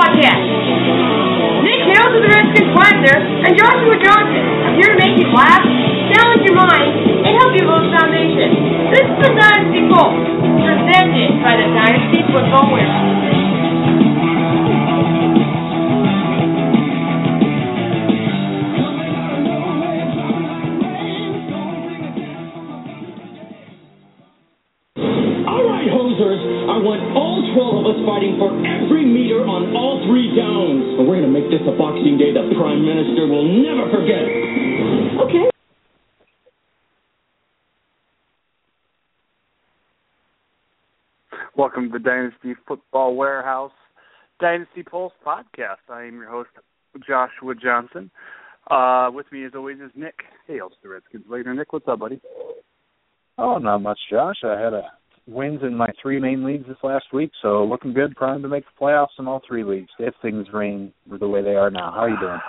Podcast. Nick Hales of the Redskins Planter and Joshua Johnson are here to make you laugh, challenge your mind, and help you build a foundation. This is the Dynasty Pulse, presented by the Dynasty Football Warehouse. The Dynasty Football Warehouse Dynasty Pulse podcast. I am your host, Joshua Johnson. Uh, with me, as always, is Nick Hales, the Redskins later. Nick, what's up, buddy? Oh, not much, Josh. I had a wins in my three main leagues this last week, so looking good, primed to make the playoffs in all three leagues if things remain the way they are now. How are you doing?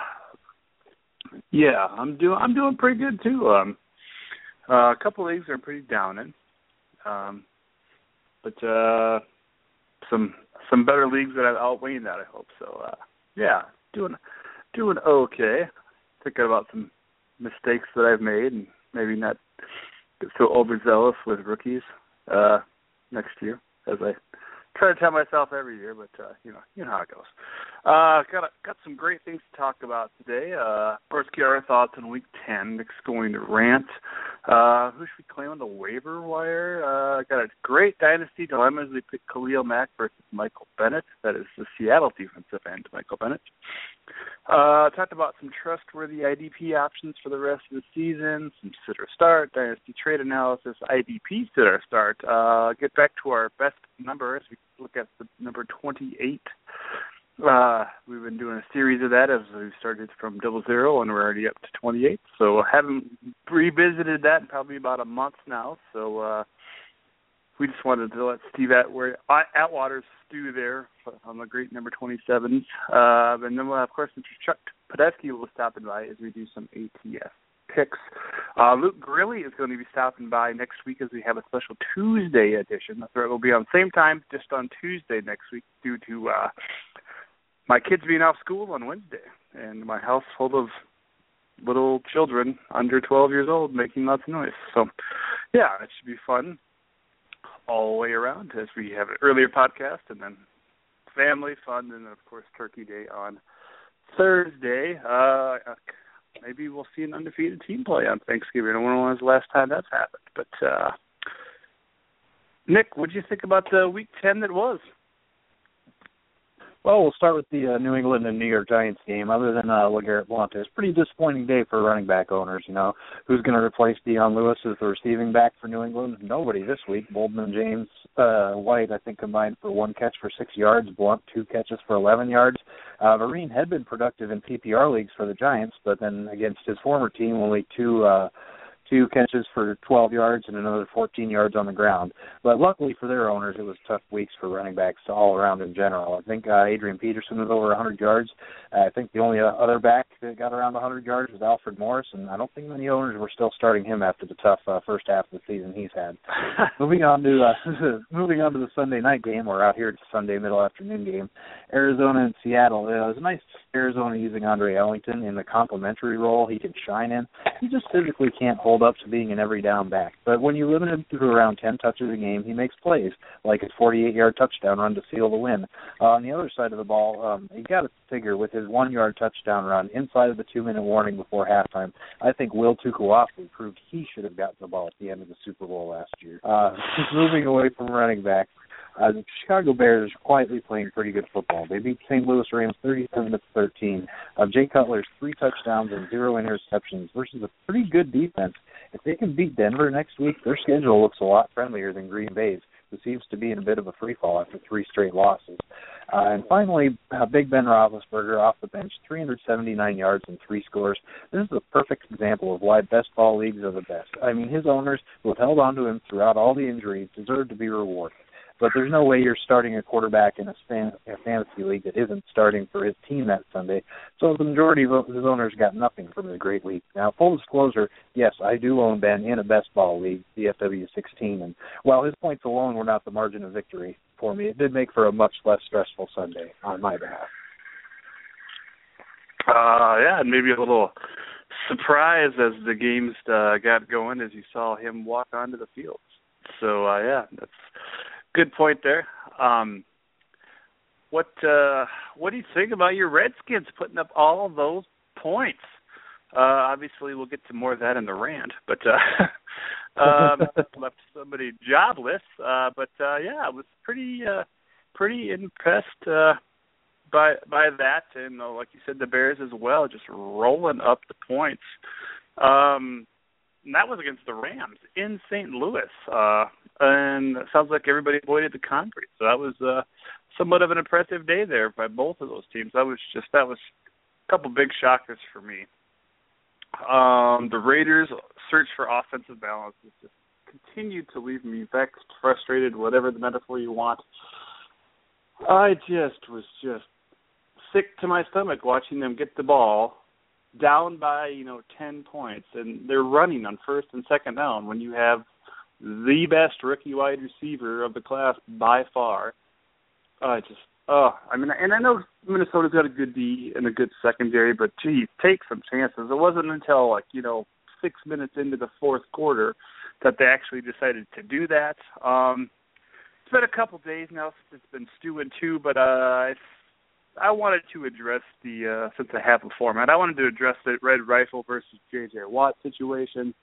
Yeah, I'm doing. I'm doing pretty good too. Um, uh, a couple leagues are pretty down in, um, but uh, some some better leagues that are outweighing that. I hope so. Uh, yeah, doing doing okay. Thinking about some mistakes that I've made and maybe not get so overzealous with rookies uh, next year as I try to tell myself every year, but uh, you know, you know how it goes. Uh, got a, got some great things to talk about today. Uh, first, get our thoughts on Week Ten. Nick's going to rant. Uh, who should we claim on the waiver wire? Uh, got a great dynasty dilemma as we pick Khalil Mack versus Michael Bennett. That is the Seattle defensive end, Michael Bennett. Uh, talked about some trustworthy IDP options for the rest of the season, some sitter start, dynasty trade analysis, IDP sitter start. Uh, get back to our best number as we look at the number 28. Uh, we've been doing a series of that as we started from double zero and we're already up to 28. So haven't revisited that in probably about a month now. So uh, we just wanted to let Steve Atwater, stew there on the great number 27. Uh, and then, we'll, have, of course, Mr. Chuck Podesky will be stopping by as we do some ATS picks. Uh, Luke Grilly is going to be stopping by next week as we have a special Tuesday edition. That's right, it'll be on the same time, just on Tuesday next week, due to uh, my kids being off school on Wednesday and my house full of little children under 12 years old making lots of noise. So, yeah, it should be fun all the way around as we have an earlier podcast and then family fun and of course Turkey Day on Thursday. Uh, maybe we'll see an undefeated team play on Thanksgiving. I don't know when was the last time that's happened. But uh, Nick, what did you think about the Week Ten that was? Well, we'll start with the uh, New England and New York Giants game. Other than uh, LeGarrette Blount, it's a pretty disappointing day for running back owners. You know, who's going to replace Dion Lewis as the receiving back for New England? Nobody this week. Boldman, James, uh, White, I think combined for one catch for six yards. Blount two catches for 11 yards. Uh, Vereen had been productive in PPR leagues for the Giants, but then against his former team, only two. Uh, two catches for 12 yards and another 14 yards on the ground. But luckily for their owners, it was tough weeks for running backs all around in general. I think uh, Adrian Peterson was over 100 yards. Uh, I think the only uh, other back that got around 100 yards was Alfred Morris, and I don't think many owners were still starting him after the tough uh, first half of the season he's had. moving on to uh, moving on to the Sunday night game, or out here it's Sunday middle afternoon game, Arizona and Seattle. It was nice Arizona using Andre Ellington in the complementary role he can shine in. He just physically can't hold up to being an every down back. But when you limit him to around 10 touches a game, he makes plays, like his 48 yard touchdown run to seal the win. Uh, on the other side of the ball, um, you got to figure with his one yard touchdown run inside of the two minute warning before halftime, I think Will Tukuafu proved he should have gotten the ball at the end of the Super Bowl last year. Uh, moving away from running back, uh, the Chicago Bears are quietly playing pretty good football. They beat St. Louis Rams 37 to 13. Uh, Jay Cutler's three touchdowns and zero interceptions versus a pretty good defense. If they can beat Denver next week, their schedule looks a lot friendlier than Green Bay's, who seems to be in a bit of a free fall after three straight losses. Uh, and finally, uh, Big Ben Roethlisberger off the bench, 379 yards and three scores. This is a perfect example of why best ball leagues are the best. I mean, his owners, who have held on to him throughout all the injuries, deserve to be rewarded but there's no way you're starting a quarterback in a, a fantasy league that isn't starting for his team that Sunday. So the majority of his owners got nothing from the great league. Now, full disclosure, yes, I do own Ben in a best ball league, DFW 16, and while his points alone were not the margin of victory for me, it did make for a much less stressful Sunday on my behalf. uh, yeah, and maybe a little surprise as the games uh, got going as you saw him walk onto the field. So uh, yeah, that's good point there. Um, what uh, what do you think about your Redskins putting up all of those points? Uh, obviously, we'll get to more of that in the rant, but uh, um, left somebody jobless. Uh, but uh, yeah, I was pretty uh, pretty impressed uh, by by that, and uh, like you said, the Bears as well, just rolling up the points. Um, and that was against the Rams in St. Louis, uh, and it sounds like everybody avoided the concrete. So that was uh, somewhat of an impressive day there by both of those teams. That was just that was a couple big shockers for me. Um, the Raiders' search for offensive balance has just continued to leave me vexed, frustrated, whatever the metaphor you want. I just was just sick to my stomach watching them get the ball down by you know ten points, and they're running on first and second down when you have the best rookie wide receiver of the class by far. I uh, just oh, I mean, and I know Minnesota's got a good D and a good secondary, but geez, take some chances. It wasn't until like you know six minutes into the fourth quarter that they actually decided to do that. Um, it's been a couple days now since it's been stewing too, but uh, I I wanted to address the uh, since I have a format, I wanted to address the Red Rifle versus J.J. Watt situation.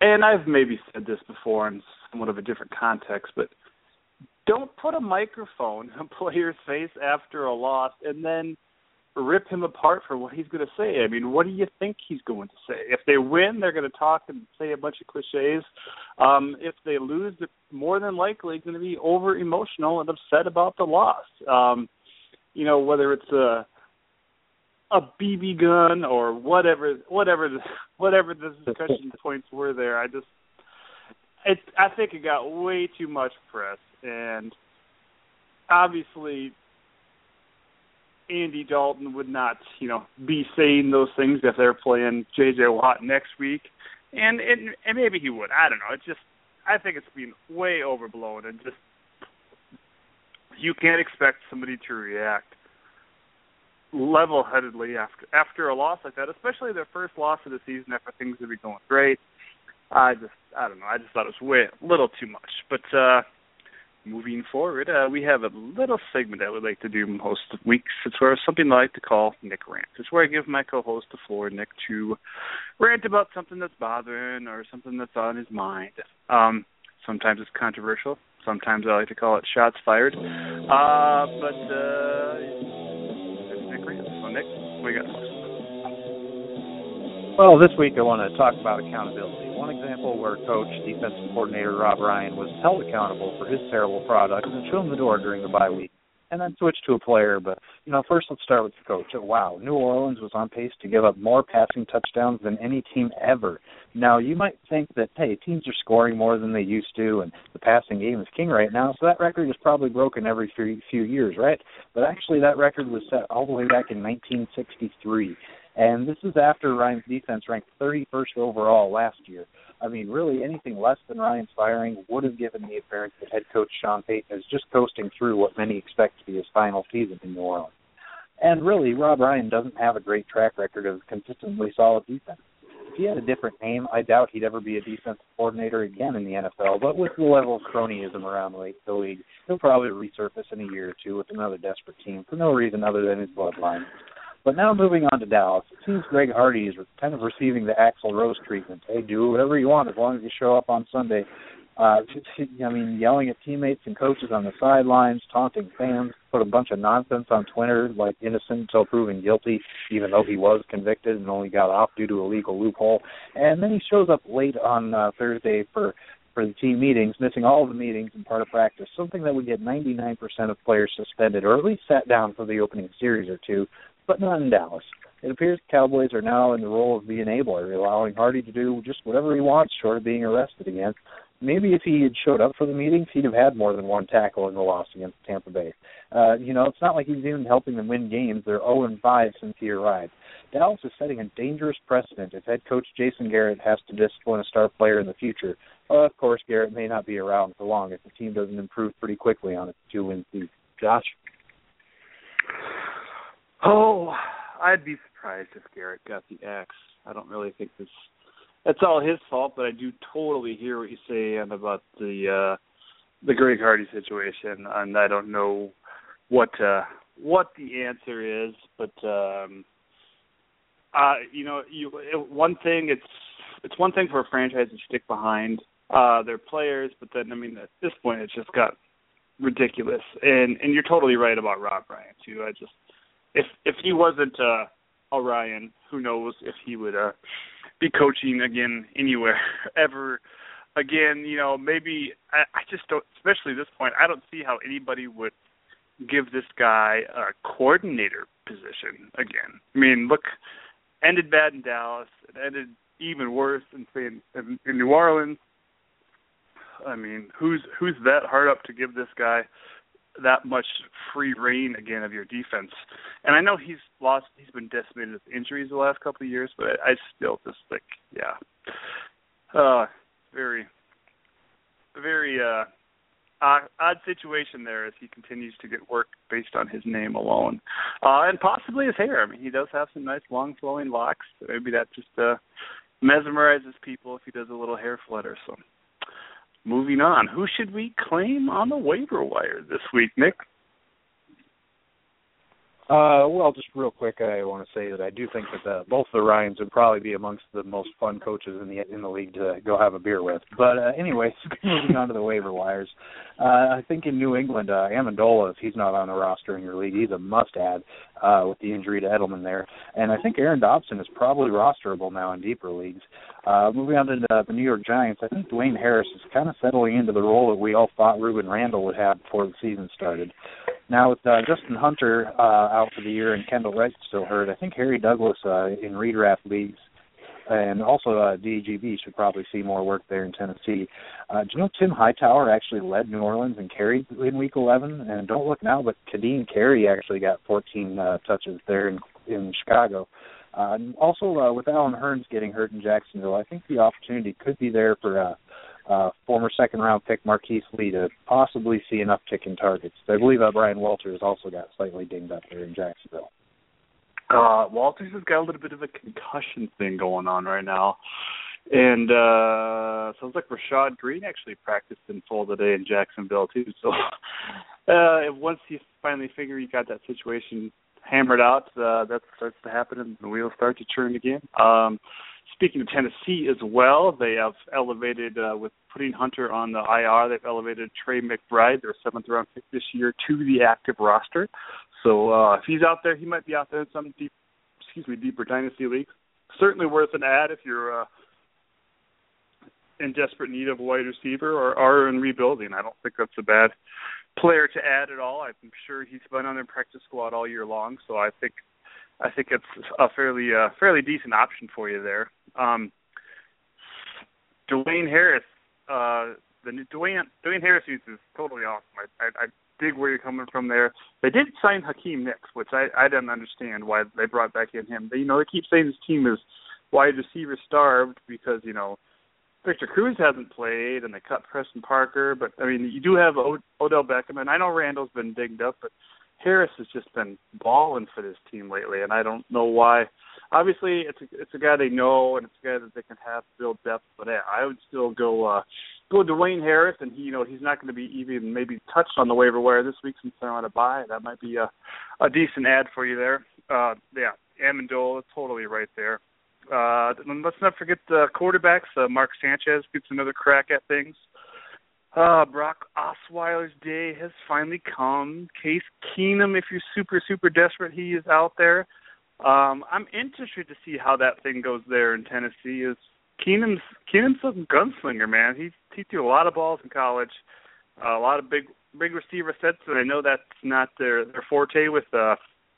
And I've maybe said this before in somewhat of a different context, but don't put a microphone in a player's face after a loss and then rip him apart for what he's going to say. I mean, what do you think he's going to say? If they win, they're going to talk and say a bunch of cliches. Um, if they lose, they're more than likely going to be over emotional and upset about the loss. Um, you know, whether it's a a BB gun or whatever, whatever, the, whatever the discussion points were there. I just, it, I think it got way too much press, and obviously, Andy Dalton would not, you know, be saying those things if they're playing J.J. Watt next week, and and, and maybe he would. I don't know. It's just, I think it's been way overblown, and just you can't expect somebody to react level-headedly after after a loss like that, especially their first loss of the season after things been going great. I just I don't know. I just thought it was way a little too much. But uh moving forward, uh, we have a little segment that we like to do most weeks. It's where something I like to call Nick Rant. It's where I give my co-host the floor, Nick, to rant about something that's bothering or something that's on his mind. Um, sometimes it's controversial. Sometimes I like to call it shots fired. Uh, but uh. So Nick, you got? Well, this week I want to talk about accountability. One example where coach, defensive coordinator Rob Ryan was held accountable for his terrible product and shown the door during the bye week and then switch to a player. But you know, first let's start with the coach. Oh, wow, New Orleans was on pace to give up more passing touchdowns than any team ever. Now you might think that hey, teams are scoring more than they used to, and the passing game is king right now, so that record is probably broken every few, few years, right? But actually, that record was set all the way back in 1963. And this is after Ryan's defense ranked 31st overall last year. I mean, really, anything less than Ryan's firing would have given the appearance that head coach Sean Payton is just coasting through what many expect to be his final season in New Orleans. And really, Rob Ryan doesn't have a great track record of consistently solid defense. If he had a different name, I doubt he'd ever be a defensive coordinator again in the NFL. But with the level of cronyism around the league, he'll probably resurface in a year or two with another desperate team for no reason other than his bloodline. But now moving on to Dallas, it seems Greg Hardy is kind of receiving the Axl Rose treatment. Hey, do whatever you want as long as you show up on Sunday. Uh, I mean, yelling at teammates and coaches on the sidelines, taunting fans, put a bunch of nonsense on Twitter like innocent until proven guilty, even though he was convicted and only got off due to a legal loophole. And then he shows up late on uh, Thursday for for the team meetings, missing all the meetings and part of practice, something that would get 99% of players suspended or at least sat down for the opening series or two but not in Dallas. It appears the Cowboys are now in the role of the enabler, allowing Hardy to do just whatever he wants short of being arrested again. Maybe if he had showed up for the meetings, he'd have had more than one tackle in the loss against Tampa Bay. Uh, you know, it's not like he's even helping them win games. They're 0 and 5 since he arrived. Dallas is setting a dangerous precedent if head coach Jason Garrett has to discipline a star player in the future. Well, of course, Garrett may not be around for long if the team doesn't improve pretty quickly on its two-win season. Josh? Oh, I'd be surprised if Garrett got the X. I don't really think this that's all his fault, but I do totally hear what you say and about the uh the Greg Hardy situation and I don't know what uh what the answer is, but um uh you know, you one thing it's it's one thing for a franchise to stick behind uh their players, but then I mean at this point it's just got ridiculous. And and you're totally right about Rob Ryan too. I just if if he wasn't uh a Ryan, who knows if he would uh be coaching again anywhere ever again, you know, maybe I, I just don't especially at this point, I don't see how anybody would give this guy a coordinator position again. I mean, look ended bad in Dallas, it ended even worse in in, in New Orleans. I mean, who's who's that hard up to give this guy that much free reign again of your defense. And I know he's lost, he's been decimated with injuries the last couple of years, but I, still just think, yeah, uh, very, very uh, odd, odd situation there as he continues to get work based on his name alone, uh, and possibly his hair. I mean, he does have some nice long flowing locks. Maybe that just uh, mesmerizes people if he does a little hair flutter. So moving on, who should we claim on the waiver wire this week, Nick? Uh, well, just real quick, I want to say that I do think that the, both the Ryans would probably be amongst the most fun coaches in the in the league to go have a beer with. But uh, anyways, moving on to the waiver wires, uh, I think in New England, uh, Amendola, if he's not on the roster in your league, he's a must-add uh, with the injury to Edelman there. And I think Aaron Dobson is probably rosterable now in deeper leagues. Uh, moving on to the, the New York Giants, I think Dwayne Harris is kind of settling into the role that we all thought Rueben Randle would have before the season started. Now with uh, Justin Hunter uh, out for the year and Kendall Wright still hurt, I think Harry Douglas uh, in redraft leagues and also uh, DGB should probably see more work there in Tennessee. Uh, do you know Tim Hightower actually led New Orleans and carried in Week 11? And don't look now, but Ka'Deem Carey actually got 14 uh, touches there in in Chicago. Uh, and also, uh, with Allen Hurns getting hurt in Jacksonville, I think the opportunity could be there for uh, uh, former second round pick Marquise Lee to possibly see an uptick in targets. I believe uh, Bryan Walters also got slightly dinged up there in Jacksonville. Uh, Walters has got a little bit of a concussion thing going on right now. And uh sounds like Rashad Greene actually practiced in full today in Jacksonville too. So uh once he finally figure he got that situation hammered out, uh that starts to happen and the wheels start to turn again. Um speaking of Tennessee as well, they have elevated uh, with putting Hunter on the IR. They've elevated Tre McBride, their seventh round pick this year, to the active roster. So uh, if he's out there, he might be out there in some deep, excuse me, deeper dynasty leagues. Certainly worth an add if you're uh, in desperate need of a wide receiver or are in rebuilding. I don't think that's a bad player to add at all. I'm sure he's been on their practice squad all year long, so I think I think it's a fairly uh, fairly decent option for you there. Um, Dwayne Harris, uh, the Dwayne Dwayne Harris use is totally awesome. I, I, I dig where you're coming from there. They did sign Hakeem Nicks, which I I didn't understand why they brought back in him. They, you know, they keep saying this team is wide receiver starved because you know Victor Cruz hasn't played and they cut Preston Parker, but I mean you do have o- Odell Beckham and I know Randle's been digged up, but Harris has just been balling for this team lately, and I don't know why. Obviously, it's a, it's a guy they know, and it's a guy that they can have build depth. But I would still go uh, go Dwayne Harris, and he, you know, he's not going to be even maybe touched on the waiver wire this week since they're on a bye. That might be a a decent add for you there. Uh, yeah, Amendola, totally right there. Uh, let's not forget the quarterbacks. Uh, Mark Sanchez gets another crack at things. Brock Osweiler's day has finally come. Case Keenum, if you're super, super desperate, he is out there. Um, I'm interested to see how that thing goes there in Tennessee. Is Keenum's Keenum's a gunslinger, man. He he threw a lot of balls in college, uh, a lot of big big receiver sets, and I know that's not their their forte with uh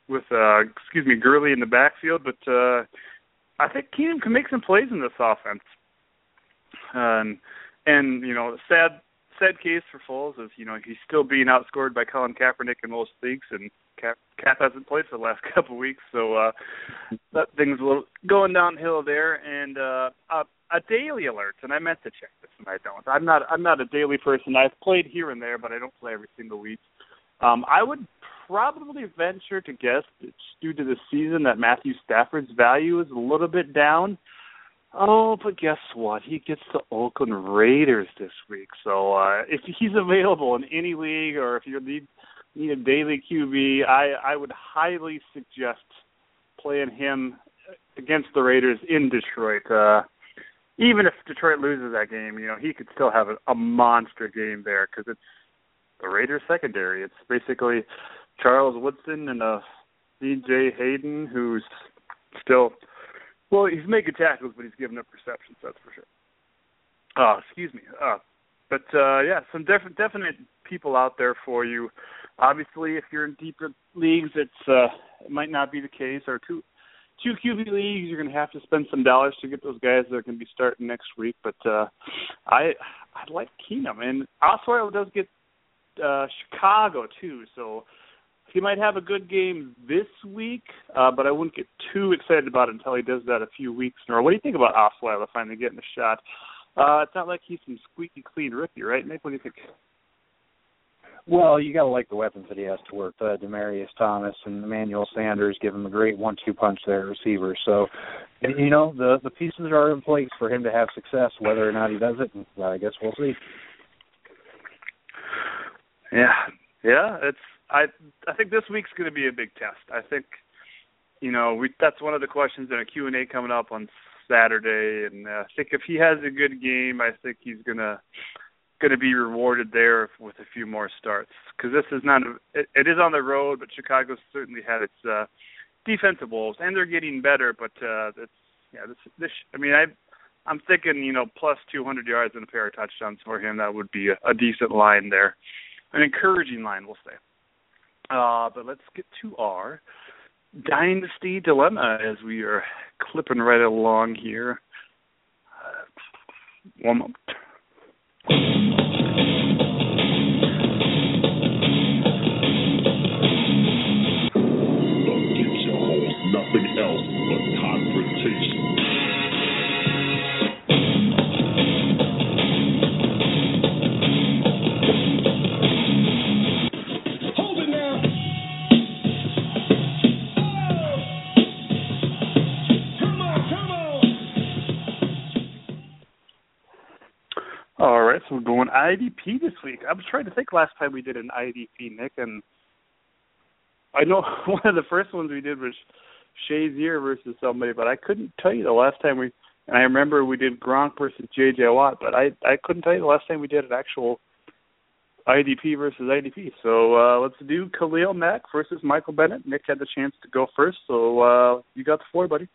with uh excuse me Gurley in the backfield, but uh I think Keenum can make some plays in this offense. Um, and you know, sad sad case for Foles is you know he's still being outscored by Colin Kaepernick in most leagues, and Cap, Cap hasn't played for the last couple of weeks, so uh, that thing's a little going downhill there. And uh, a, a daily alert, and I meant to check this, and I don't. I'm not I'm not a daily person. I've played here and there, but I don't play every single week. Um, I would probably venture to guess it's due to the season that Matthew Stafford's value is a little bit down. Oh, but guess what? He gets the Oakland Raiders this week. So uh if he's available in any league or if you need need a daily QB, I I would highly suggest playing him against the Raiders in Detroit. Uh even if Detroit loses that game, you know, he could still have a, a monster game there cuz it's the Raiders secondary. It's basically Charles Woodson and uh DJ Hayden who's still well, he's making tackles, but he's giving up receptions. That's for sure. Uh, excuse me. Uh, but uh, yeah, some def- definite people out there for you. Obviously, if you're in deeper leagues, it's uh, it might not be the case. Or two two QB leagues, you're going to have to spend some dollars to get those guys that are going to be starting next week. But uh, I I like Keenum, and Osweiler does get uh, Chicago too. So he might have a good game this week, uh, but I wouldn't get too excited about it until he does that a few weeks in a row. What do you think about Osweiler finally getting a shot? Uh, it's not like he's some squeaky clean rookie, right, Nick? What do you think? Well, you got to like the weapons that he has to work. Uh, Demaryius Thomas and Emmanuel Sanders give him a great one-two punch there, receiver. So, you know, the the pieces are in place for him to have success. Whether or not he does it, I guess we'll see. Yeah, yeah, it's I I think this week's going to be a big test. I think you know we that's one of the questions in a Q and A coming up on Saturday, and uh, I think if he has a good game, I think he's gonna going to be rewarded there with a few more starts because this is not a, it, it is on the road, but Chicago certainly had its uh, defensive woes, and they're getting better. But uh, it's yeah, this this I mean I I'm thinking you know plus 200 yards and a pair of touchdowns for him. That would be a, a decent line there, an encouraging line, we'll say. Uh, but let's get to our dynasty dilemma as we are clipping right along here. Uh, one moment. We're going IDP this week. I was trying to think last time we did an IDP, Nick, and I know one of the first ones we did was Shazier versus somebody, but I couldn't tell you the last time we. And I remember we did Gronk versus J.J. Watt, but I I couldn't tell you the last time we did an actual IDP versus IDP. So uh, let's do Khalil Mack versus Michael Bennett. Nick had the chance to go first, so uh, you got the floor, buddy.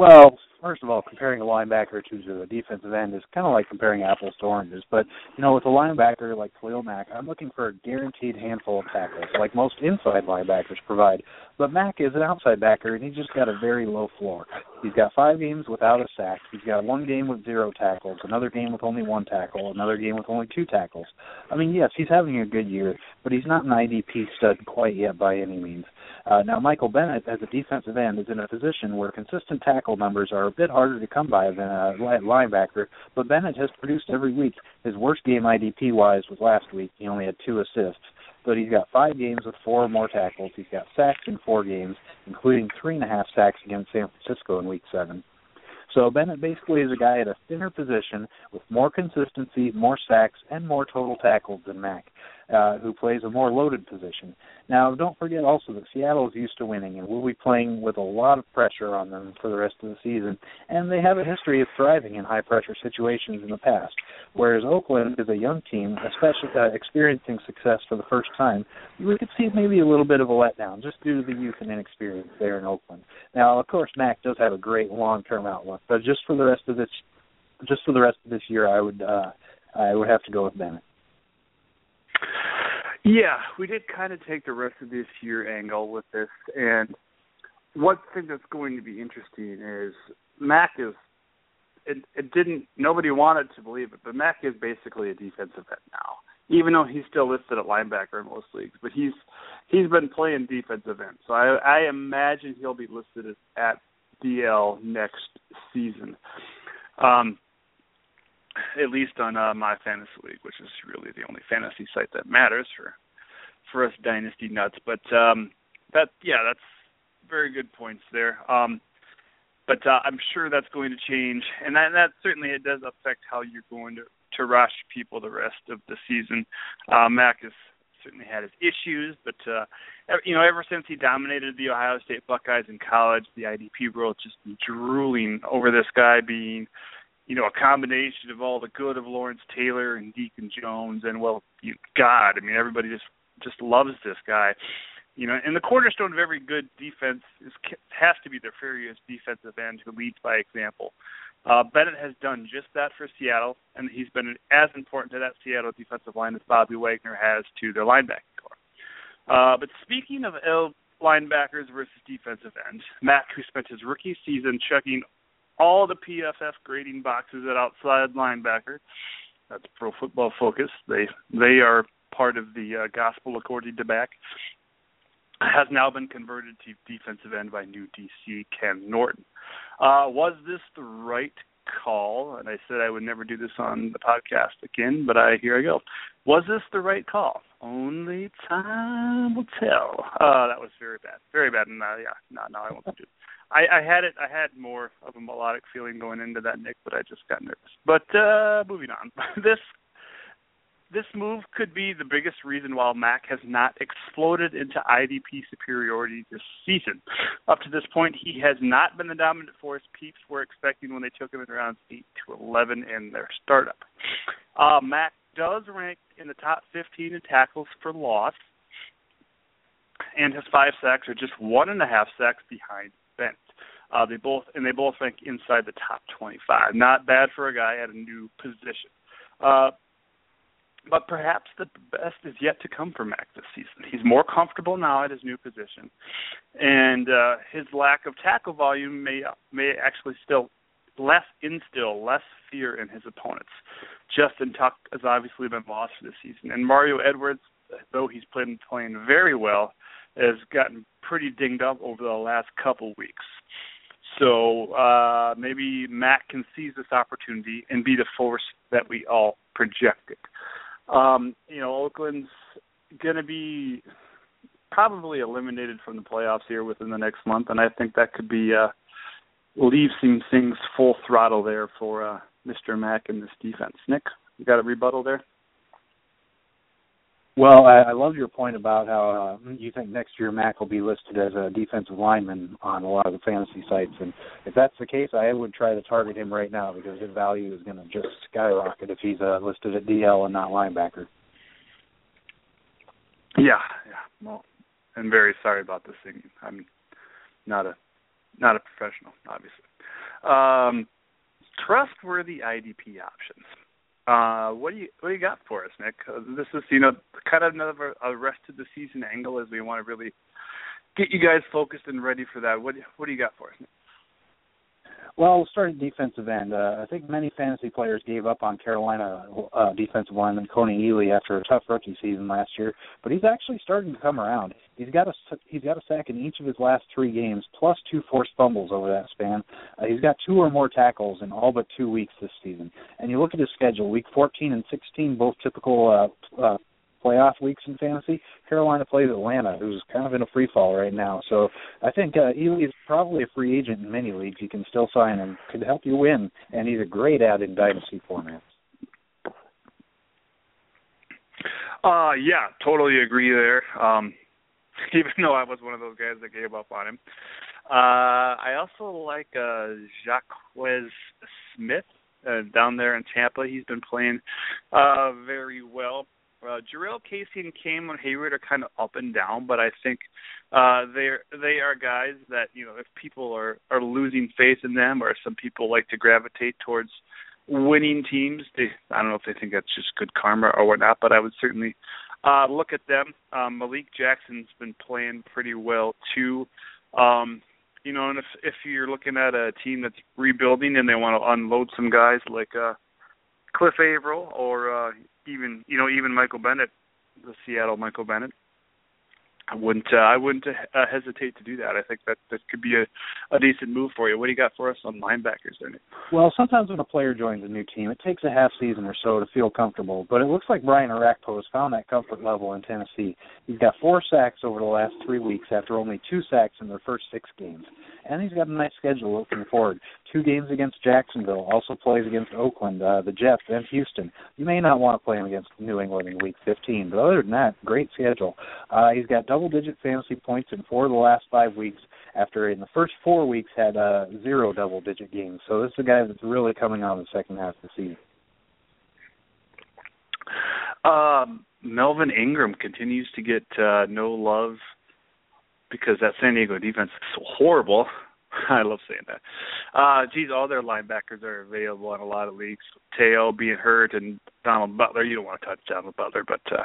Well, first of all, comparing a linebacker to a defensive end is kind of like comparing apples to oranges. But you know, with a linebacker like Khalil Mack, I'm looking for a guaranteed handful of tackles, like most inside linebackers provide. But Mack is an outside backer, and he's just got a very low floor. He's got five games without a sack. He's got one game with zero tackles, another game with only one tackle, another game with only two tackles. I mean, yes, he's having a good year, but he's not an IDP stud quite yet by any means. Uh, now, Michael Bennett, as a defensive end, is in a position where consistent tackle numbers are a bit harder to come by than a linebacker, but Bennett has produced every week. His worst game IDP wise was last week. He only had two assists but he's got five games with four or more tackles. He's got sacks in four games, including three and a half sacks against San Francisco in Week Seven. So Bennett basically is a guy at a thinner position with more consistency, more sacks, and more total tackles than Mack uh, who plays a more loaded position. Now, don't forget also that Seattle is used to winning and will be playing with a lot of pressure on them for the rest of the season, and they have a history of thriving in high pressure situations in the past. Whereas Oakland is a young team, especially uh, experiencing success for the first time, we could see maybe a little bit of a letdown just due to the youth and inexperience there in Oakland. Now, of course, Mack does have a great long-term outlook, but just for the rest of this, just for the rest of this year, I would uh, I would have to go with Bennett. Yeah, we did kind of take the rest of this year angle with this, and one thing that's going to be interesting is Mack is. It, it didn't. Nobody wanted to believe it, but Mack is basically a defensive end now, even though he's still listed at linebacker in most leagues. But he's he's been playing defensive end, so I, I imagine he'll be listed as at DL next season. Um, at least on uh, my fantasy league, which is really the only fantasy site that matters for for us dynasty nuts. But um, that yeah, that's very good points there. Um, but uh, I'm sure that's going to change, and that, that certainly it does affect how you're going to to rush people the rest of the season. Uh, Mack has certainly had his issues, but uh, you know, ever since he dominated the Ohio State Buckeyes in college, the IDP world just drooling over this guy being, you know, a combination of all the good of Lawrence Taylor and Deacon Jones, and well, you, God, I mean, everybody just just loves this guy. You know, and the cornerstone of every good defense is has to be the furious defensive end who leads by example. Uh, Bennett has done just that for Seattle, and he's been as important to that Seattle defensive line as Bobby Wagner has to their linebacking corps. Uh, but speaking of L linebackers versus defensive ends, Mack, who spent his rookie season checking all the PFF grading boxes at outside linebacker, that's Pro Football Focus. They they are part of the uh, gospel according to Back. Has now been converted to defensive end by new DC Ken Norton. Uh, was this the right call? And I said I would never do this on the podcast again, but I here I go. Was this the right call? Only time will tell. Uh, that was very bad, very bad. And uh, yeah, no, no, I won't do. It. I, I had it. I had more of a melodic feeling going into that, Nick, but I just got nervous. But uh, moving on. this this move could be the biggest reason why Mack has not exploded into IDP superiority this season. Up to this point, he has not been the dominant force peeps were expecting when they took him in rounds 8 to 11 in their startup. Uh, Mack does rank in the top 15 in tackles for loss, and his five sacks are just one and a half sacks behind. Uh, they both and they both rank inside the top 25. Not bad for a guy at a new position. Uh, but perhaps the best is yet to come for Mack this season. He's more comfortable now at his new position, and uh, his lack of tackle volume may may actually still less instill less fear in his opponents. Justin Tuck has obviously been lost for this season, and Mario Edwards, though he's playing playing very well, has gotten pretty dinged up over the last couple weeks. So uh, maybe Matt can seize this opportunity and be the force that we all projected. Um, you know, Oakland's going to be probably eliminated from the playoffs here within the next month, and I think that could be uh, leave some things full throttle there for uh, Mr. Mack and this defense. Nick, you got a rebuttal there? Well, I, I love your point about how uh, you think next year Mack will be listed as a defensive lineman on a lot of the fantasy sites, and if that's the case, I would try to target him right now because his value is going to just skyrocket if he's uh, listed at DL and not linebacker. Yeah, yeah. Well, I'm very sorry about this thing. I'm not a not a professional, obviously. Um, trustworthy IDP options. Uh, what do you what do you got for us, Nick? Uh, this is you know kind of another a rest of the season angle as we want to really get you guys focused and ready for that. What what do you got for us? Nick? Well, we'll start at defensive end. Uh, I think many fantasy players gave up on Carolina uh, defensive lineman Kony Ealy after a tough rookie season last year, but he's actually starting to come around. He's got a he's got a sack in each of his last three games, plus two forced fumbles over that span. Uh, he's got two or more tackles in all but two weeks this season. And you look at his schedule: week 14 and 16, both typical uh, uh, playoff weeks in fantasy. Carolina plays Atlanta, who's kind of in a free fall right now. So I think uh, Ealy is probably a free agent in many leagues. You can still sign him, could help you win, and he's a great add in dynasty formats. Uh yeah, totally agree there. Um even though I was one of those guys that gave up on him. Uh I also like uh Jacquies Smith uh, down there in Tampa. He's been playing uh very well. Uh, Jurrell Casey and Cameron Heyward are kind of up and down, but I think uh, they're they are guys that you know if people are are losing faith in them, or some people like to gravitate towards winning teams. They I don't know if they think that's just good karma or whatnot, but I would certainly uh, look at them. Um, Malik Jackson's been playing pretty well too. Um, you know, and if if you're looking at a team that's rebuilding and they want to unload some guys like uh, Cliff Avril or uh, even you know even Michael Bennett, the Seattle Michael Bennett. I wouldn't uh, I wouldn't uh, hesitate to do that. I think that that could be a, a decent move for you. What do you got for us on linebackers there, Nick? Well, sometimes when a player joins a new team, it takes a half season or so to feel comfortable. But it looks like Brian Orakpo has found that comfort level in Tennessee. He's got four sacks over the last three weeks after only two sacks in their first six games, and he's got a nice schedule looking forward. Two games against Jacksonville, also plays against Oakland, uh, the Jets, and Houston. You may not want to play him against New England in Week 15, but other than that, great schedule. Uh, he's got double digit fantasy points in four of the last five weeks after in the first four weeks had uh, zero double digit games. So this is a guy that's really coming on the second half of the season. Um, Melvin Ingram continues to get uh, no love because that San Diego defense is so horrible. I love saying that. Uh, geez, all their linebackers are available in a lot of leagues. Te'o being hurt and Donald Butler. You don't want to touch Donald Butler, but uh,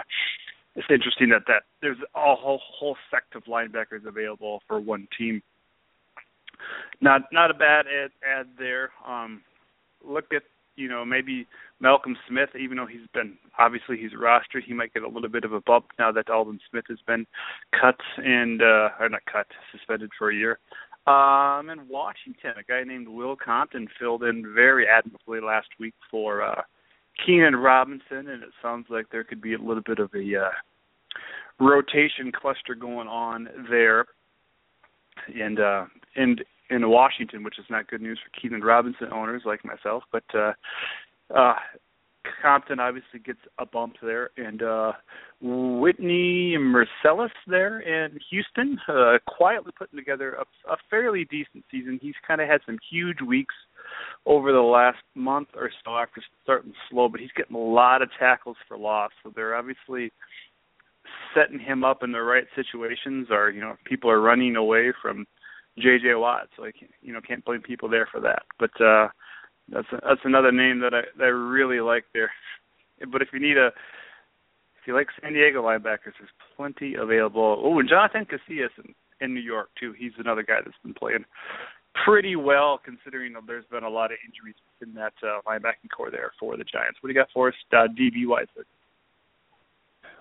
it's interesting that that there's a whole whole sect of linebackers available for one team. Not not a bad add, add there. Um, look at you know maybe Malcolm Smith, even though he's been obviously he's rostered, he might get a little bit of a bump now that Aldon Smith has been cut and uh, or not cut, suspended for a year. Um, in Washington, a guy named Will Compton filled in very admirably last week for uh, Keenan Robinson, and it sounds like there could be a little bit of a uh, rotation cluster going on there, and uh, and in Washington, which is not good news for Keenan Robinson owners like myself. But uh, uh, Compton obviously gets a bump there, and uh, Whitney Mercilus there in Houston, uh, quietly putting together a, a fairly decent season. He's kind of had some huge weeks over the last month or so after starting slow, but he's getting a lot of tackles for loss. So they're obviously setting him up in the right situations, or you know, people are running away from J.J. Watt. So I can't, you know, can't blame people there for that. But uh, that's a, that's another name that I that I really like there. But if you need a if you like San Diego linebackers, there's plenty available. Oh, and Jonathan Casillas in, in New York too. He's another guy that's been playing pretty well considering there's been a lot of injuries in that uh, linebacking corps there for the Giants. What do you got for us, uh, DB wise?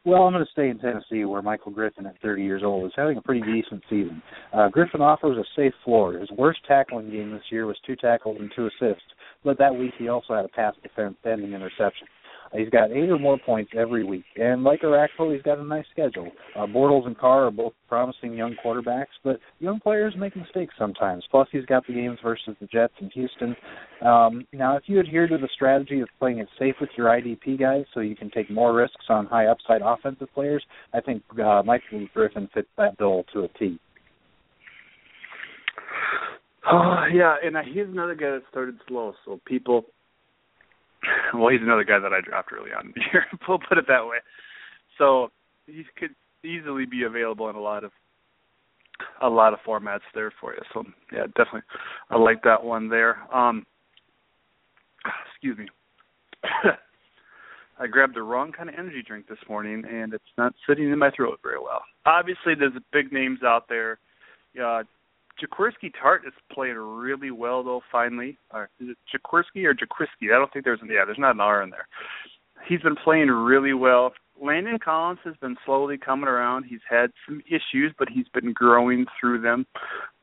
Well, I'm going to stay in Tennessee, where Michael Griffin, at 30 years old, is having a pretty decent season. Uh, Griffin offers a safe floor. His worst tackling game this year was two tackles and two assists, but that week he also had a pass defense ending interception. He's got eight or more points every week. And like Orakpo, he's got a nice schedule. Uh, Bortles and Carr are both promising young quarterbacks, but young players make mistakes sometimes. Plus, he's got the games versus the Jets and Houston. Um, now, if you adhere to the strategy of playing it safe with your IDP guys so you can take more risks on high upside offensive players, I think uh, Michael Griffin fits that bill to a T. Oh yeah, and he's another guy that started slow, so people well, he's another guy that I dropped early on in the year. we'll put it that way. So he could easily be available in a lot of a lot of formats there for you. So yeah, definitely, I like that one there. Um, excuse me. I grabbed the wrong kind of energy drink this morning, and it's not sitting in my throat very well. Obviously, there's big names out there. Uh, Jaquiski Tartt is playing really well though. Finally, uh, is it Jaquiski or Jaquiski? I don't think there's an yeah. There's not an R in there. He's been playing really well. Landon Collins has been slowly coming around. He's had some issues, but he's been growing through them.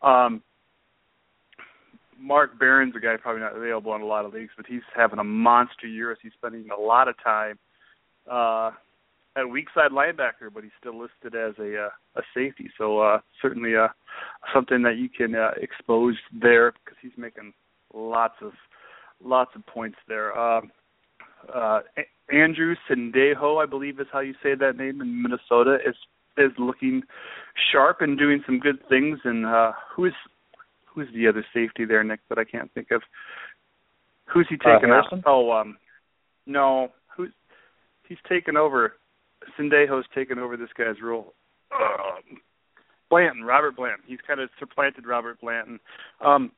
Um, Mark Barron's a guy probably not available in a lot of leagues, but he's having a monster year as he's spending a lot of time uh, at weak side linebacker, but he's still listed as a uh, a safety. So uh, certainly uh, something that you can uh, expose there because he's making lots of lots of points there. Uh, uh, Andrew Sendejo, I believe is how you say that name in Minnesota, is is looking sharp and doing some good things. And uh, who's who's the other safety there, Nick? That I can't think of. Who's he taking uh, out? Oh, um, no, who's he's taken over Sendejo's taken over this guy's role. Um, Blanton, Robert Blanton. He's kind of supplanted Robert Blanton um,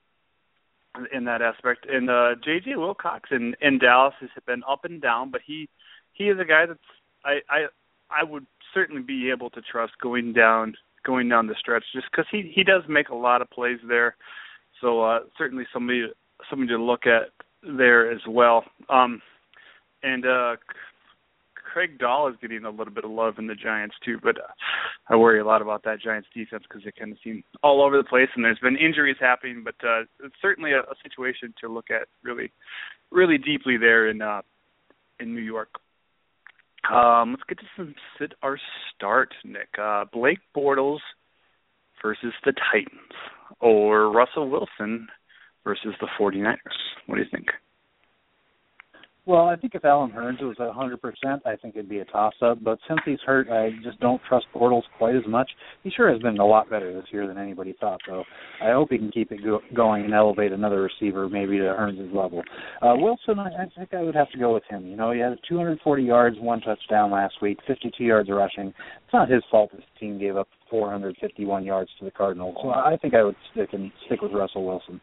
in that aspect. And uh, J.J. Wilcox in, in Dallas has been up and down, but he he is a guy that's I I I would certainly be able to trust going down going down the stretch just because he he does make a lot of plays there. So uh, certainly somebody somebody to look at there as well. Um, and uh, Craig Dahl is getting a little bit of love in the Giants too, but uh, I worry a lot about that Giants defense because they kind of seem all over the place, and there's been injuries happening. But uh, it's certainly a, a situation to look at really, really deeply there in uh, in New York. Um, let's get to some sit our start, Nick. Uh, Blake Bortles versus the Titans, or Russell Wilson versus the 49ers. What do you think? Well, I think if Allen Hurns was at 100%, I think it'd be a toss-up. But since he's hurt, I just don't trust Bortles quite as much. He sure has been a lot better this year than anybody thought, though. I hope he can keep it go- going and elevate another receiver maybe to Hurns' level. Uh, Wilson, I, I think I would have to go with him. You know, he had 240 yards, one touchdown last week, 52 yards rushing. It's not his fault this team gave up 451 yards to the Cardinals. So I think I would stick and stick with Russell Wilson.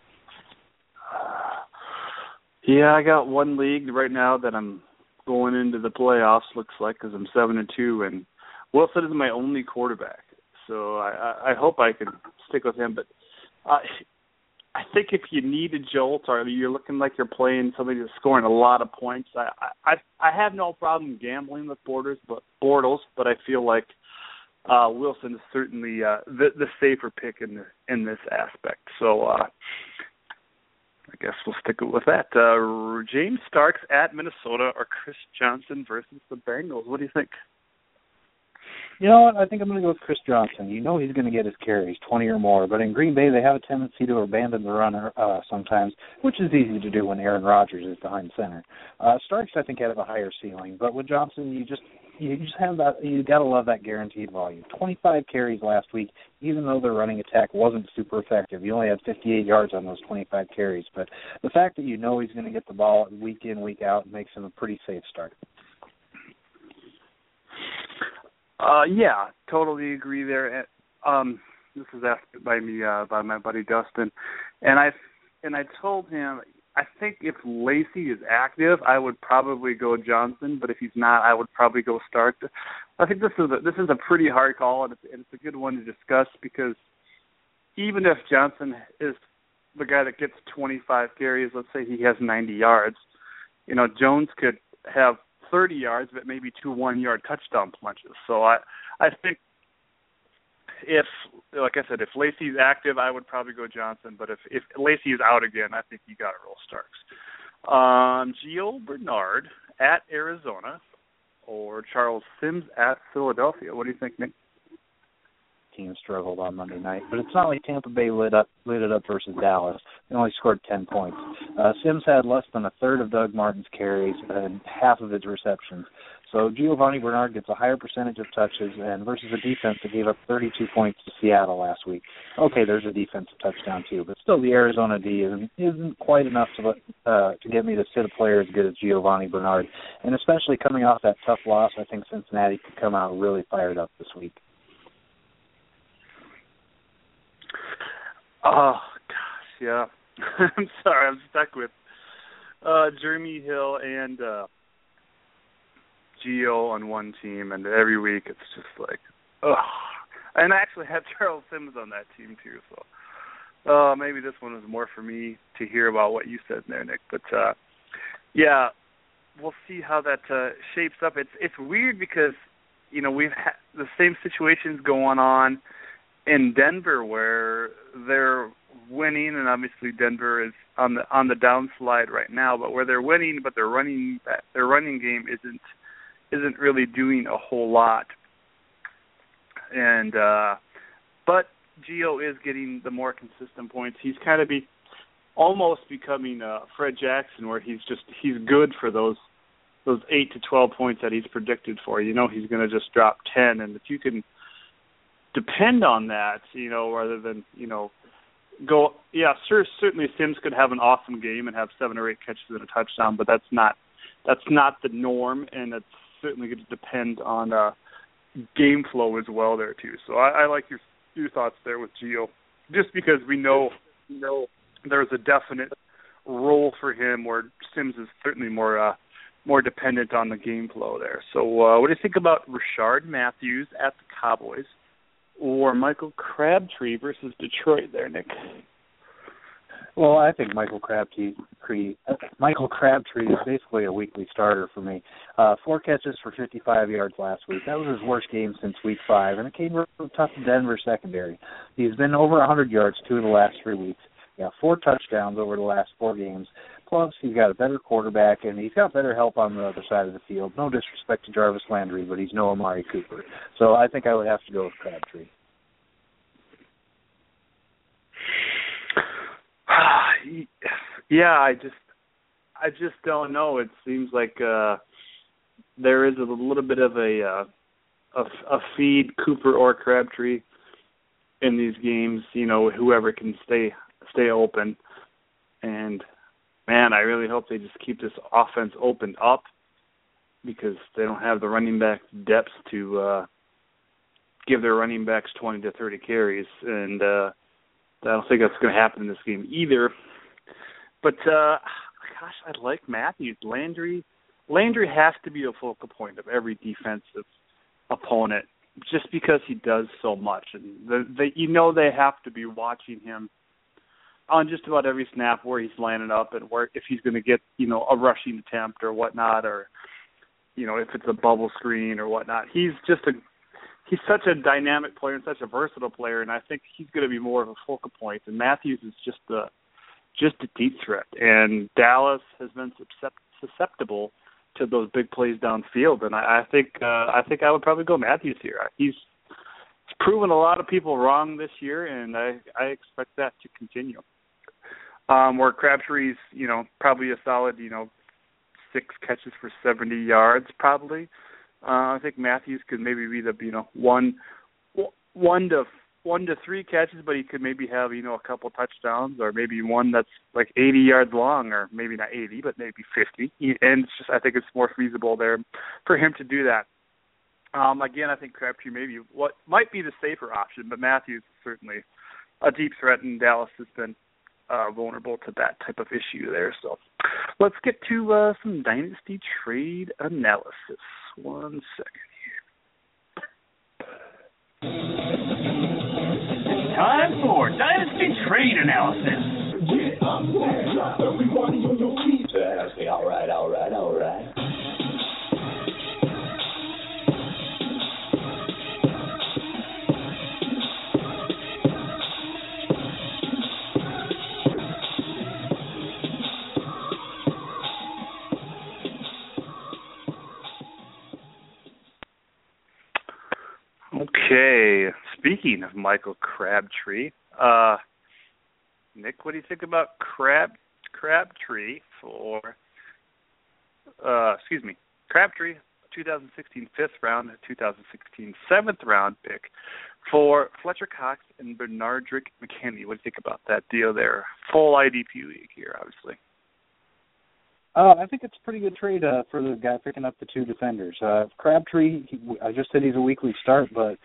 Yeah, I got one league right now that I'm going into the playoffs. Looks like because I'm seven and two, and Wilson is my only quarterback. So I, I, hope I can stick with him. But I, I think if you need a jolt or you're looking like you're playing somebody that's scoring a lot of points, I I I have no problem gambling with Borders, but Bortles, but I feel like uh Wilson is certainly uh the the safer pick in the, in this aspect. So uh I guess we'll stick with that. Uh, James Starks at Minnesota or Chris Johnson versus the Bengals. What do you think? You know what? I think I'm going to go with Chris Johnson. You know he's going to get his carries, 20 or more. But in Green Bay, they have a tendency to abandon the runner uh, sometimes, which is easy to do when Aaron Rodgers is behind center. Uh, Starks, I think, has a higher ceiling. But with Johnson, you just you just have that. You got to love that guaranteed volume. 25 carries last week, even though their running attack wasn't super effective. You only had 58 yards on those 25 carries. But the fact that you know he's going to get the ball week in, week out makes him a pretty safe start. Uh, yeah, totally agree there. Um, this was asked by me uh, by my buddy Dustin, and I and I told him I think if Lacy is active, I would probably go Johnson, but if he's not, I would probably go Stark. I think this is a, this is a pretty hard call, and it's, and it's a good one to discuss because even if Johnson is the guy that gets 25 carries, let's say he has 90 yards, you know Jones could have 30 yards, but maybe two one-yard touchdown punches. So I I think if like I said, if Lacy's active, I would probably go Johnson. But if if Lacy is out again, I think you got to roll Starks. Um, Gio Bernard at Arizona or Charles Sims at Philadelphia. What do you think, Nick? team struggled on Monday night. But it's not like Tampa Bay lit up lit it up versus Dallas. They only scored ten points. Uh, Sims had less than a third of Doug Martin's carries and half of his receptions. So Giovanni Bernard gets a higher percentage of touches and versus a defense that gave up 32 points to Seattle last week. Okay, there's a defensive touchdown too, but still the Arizona D isn't isn't quite enough to uh, to get me to sit a player as good as Giovanni Bernard. And especially coming off that tough loss, I think Cincinnati could come out really fired up this week. Oh gosh, yeah. I'm sorry, I'm stuck with uh Jeremy Hill and uh Gio on one team and every week it's just like ugh. And I actually had Charles Sims on that team too, so uh maybe this one was more for me to hear about what you said there, Nick. But uh yeah, we'll see how that uh shapes up. It's it's weird because you know we've had the same situations going on in Denver where they're winning, and obviously Denver is on the on the downslide right now. But where they're winning, but their running their running game isn't isn't really doing a whole lot. And uh but Gio is getting the more consistent points. He's kind of be almost becoming uh Fred Jackson where he's just he's good for those those 8 to 12 points that he's predicted for. You know he's going to just drop 10 and if you can depend on that, you know, rather than you know go. Yeah, sure, certainly Sims could have an awesome game and have seven or eight catches and a touchdown, but that's not that's not the norm, and it's certainly going to depend on uh, game flow as well there too. So I, I like your your thoughts there with Gio, just because we know you know there's a definite role for him where Sims is certainly more uh more dependent on the game flow there. So uh what do you think about Rishard Matthews at the Cowboys? or Michael Crabtree versus Detroit there, Nick? Well, I think Michael Crabtree, Michael Crabtree is basically a weekly starter for me. Uh, four catches for 55 yards last week. That was his worst game since week five, and it came from tough Denver secondary. He's been over 100 yards two of the last three weeks. Got four touchdowns over the last four games. Plus, he's got a better quarterback, and he's got better help on the other side of the field. No disrespect to Jarvis Landry, but he's no Amari Cooper. So I think I would have to go with Crabtree. yeah, I just I just don't know. It seems like uh there is a little bit of a uh a, a feed Cooper or Crabtree in these games, you know, whoever can stay stay open. And man, I really hope they just keep this offense opened up because they don't have the running back depth to uh give their running backs 20 to 30 carries and uh I don't think that's going to happen in this game either. But uh gosh, I like Matthews. Landry Landry has to be a focal point of every defensive opponent just because he does so much and the, the you know they have to be watching him on just about every snap where he's lining up and where if he's going to get you know a rushing attempt or whatnot or you know if it's a bubble screen or whatnot he's just a he's such a dynamic player and such a versatile player, and I think he's going to be more of a focal point. And Matthews is just a just a deep threat, and Dallas has been susceptible to those big plays downfield. And I, I think uh, I think I would probably go Matthews here. He's proven a lot of people wrong this year, and I I expect that to continue. Um, where Crabtree's, you know, probably a solid, you know, six catches for 70 yards, probably. I think Matthews could maybe be the you know one one to one to three catches, but he could maybe have you know a couple touchdowns, or maybe one that's like 80 yards long, or maybe not 80, but maybe 50. And it's just I think it's more feasible there for him to do that. Um, again, I think Crabtree maybe what might be the safer option, but Matthews certainly a deep threat, and Dallas has been uh, vulnerable to that type of issue there. So let's get to uh, some dynasty trade analysis. One second here. Time for dynasty trade analysis. Yeah, everybody on your feet. All right, all right, all right. Okay. Speaking of Michael Crabtree, uh, Nick, what do you think about Crab Crabtree for? Uh, excuse me, Crabtree, 2016 fifth round, 2016 seventh round pick for Fletcher Cox and Benardrick McKinney. What do you think about that deal there? Full IDP league here, obviously. Uh, I think it's a pretty good trade uh, for the guy picking up the two defenders. Uh, Crabtree, he, I just said he's a weekly start, but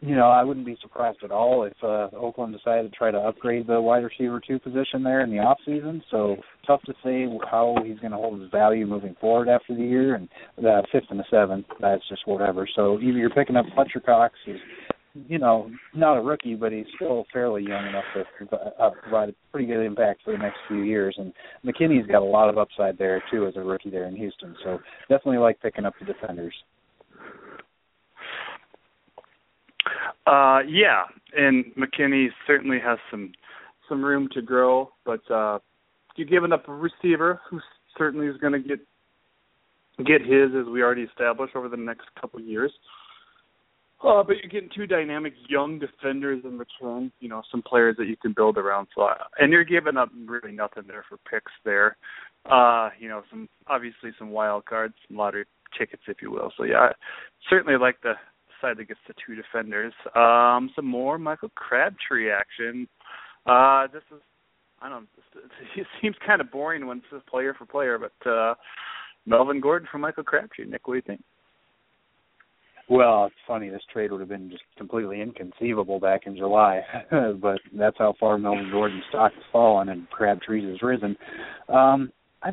you know I wouldn't be surprised at all if uh, Oakland decided to try to upgrade the wide receiver two position there in the off season. So tough to say how he's going to hold his value moving forward after the year. And the fifth and the seventh, that's just whatever. So either you're picking up Fletcher Cox, who's you know, not a rookie, but he's still fairly young enough to uh, provide a pretty good impact for the next few years. And McKinney's got a lot of upside there too as a rookie there in Houston. So definitely like picking up the defenders. Uh, yeah, and McKinney certainly has some some room to grow, but uh, you're giving up a receiver who certainly is going to get get his, as we already established, over the next couple of years. But you're getting two dynamic young defenders in return. You know, some players that you can build around. So, uh, and you're giving up really nothing there for picks there. Uh, you know, some obviously some wild cards, some lottery tickets, if you will. So yeah, certainly like the side that gets the two defenders. Um, some more Michael Crabtree action. Uh, this is I don't. It seems kind of boring when it's player for player, but uh, Melvin Gordon for Michael Crabtree. Nick, what do you think? Well, it's funny. This trade would have been just completely inconceivable back in July, but that's how far Melvin Gordon's stock has fallen and Crabtree's has risen. Um, I,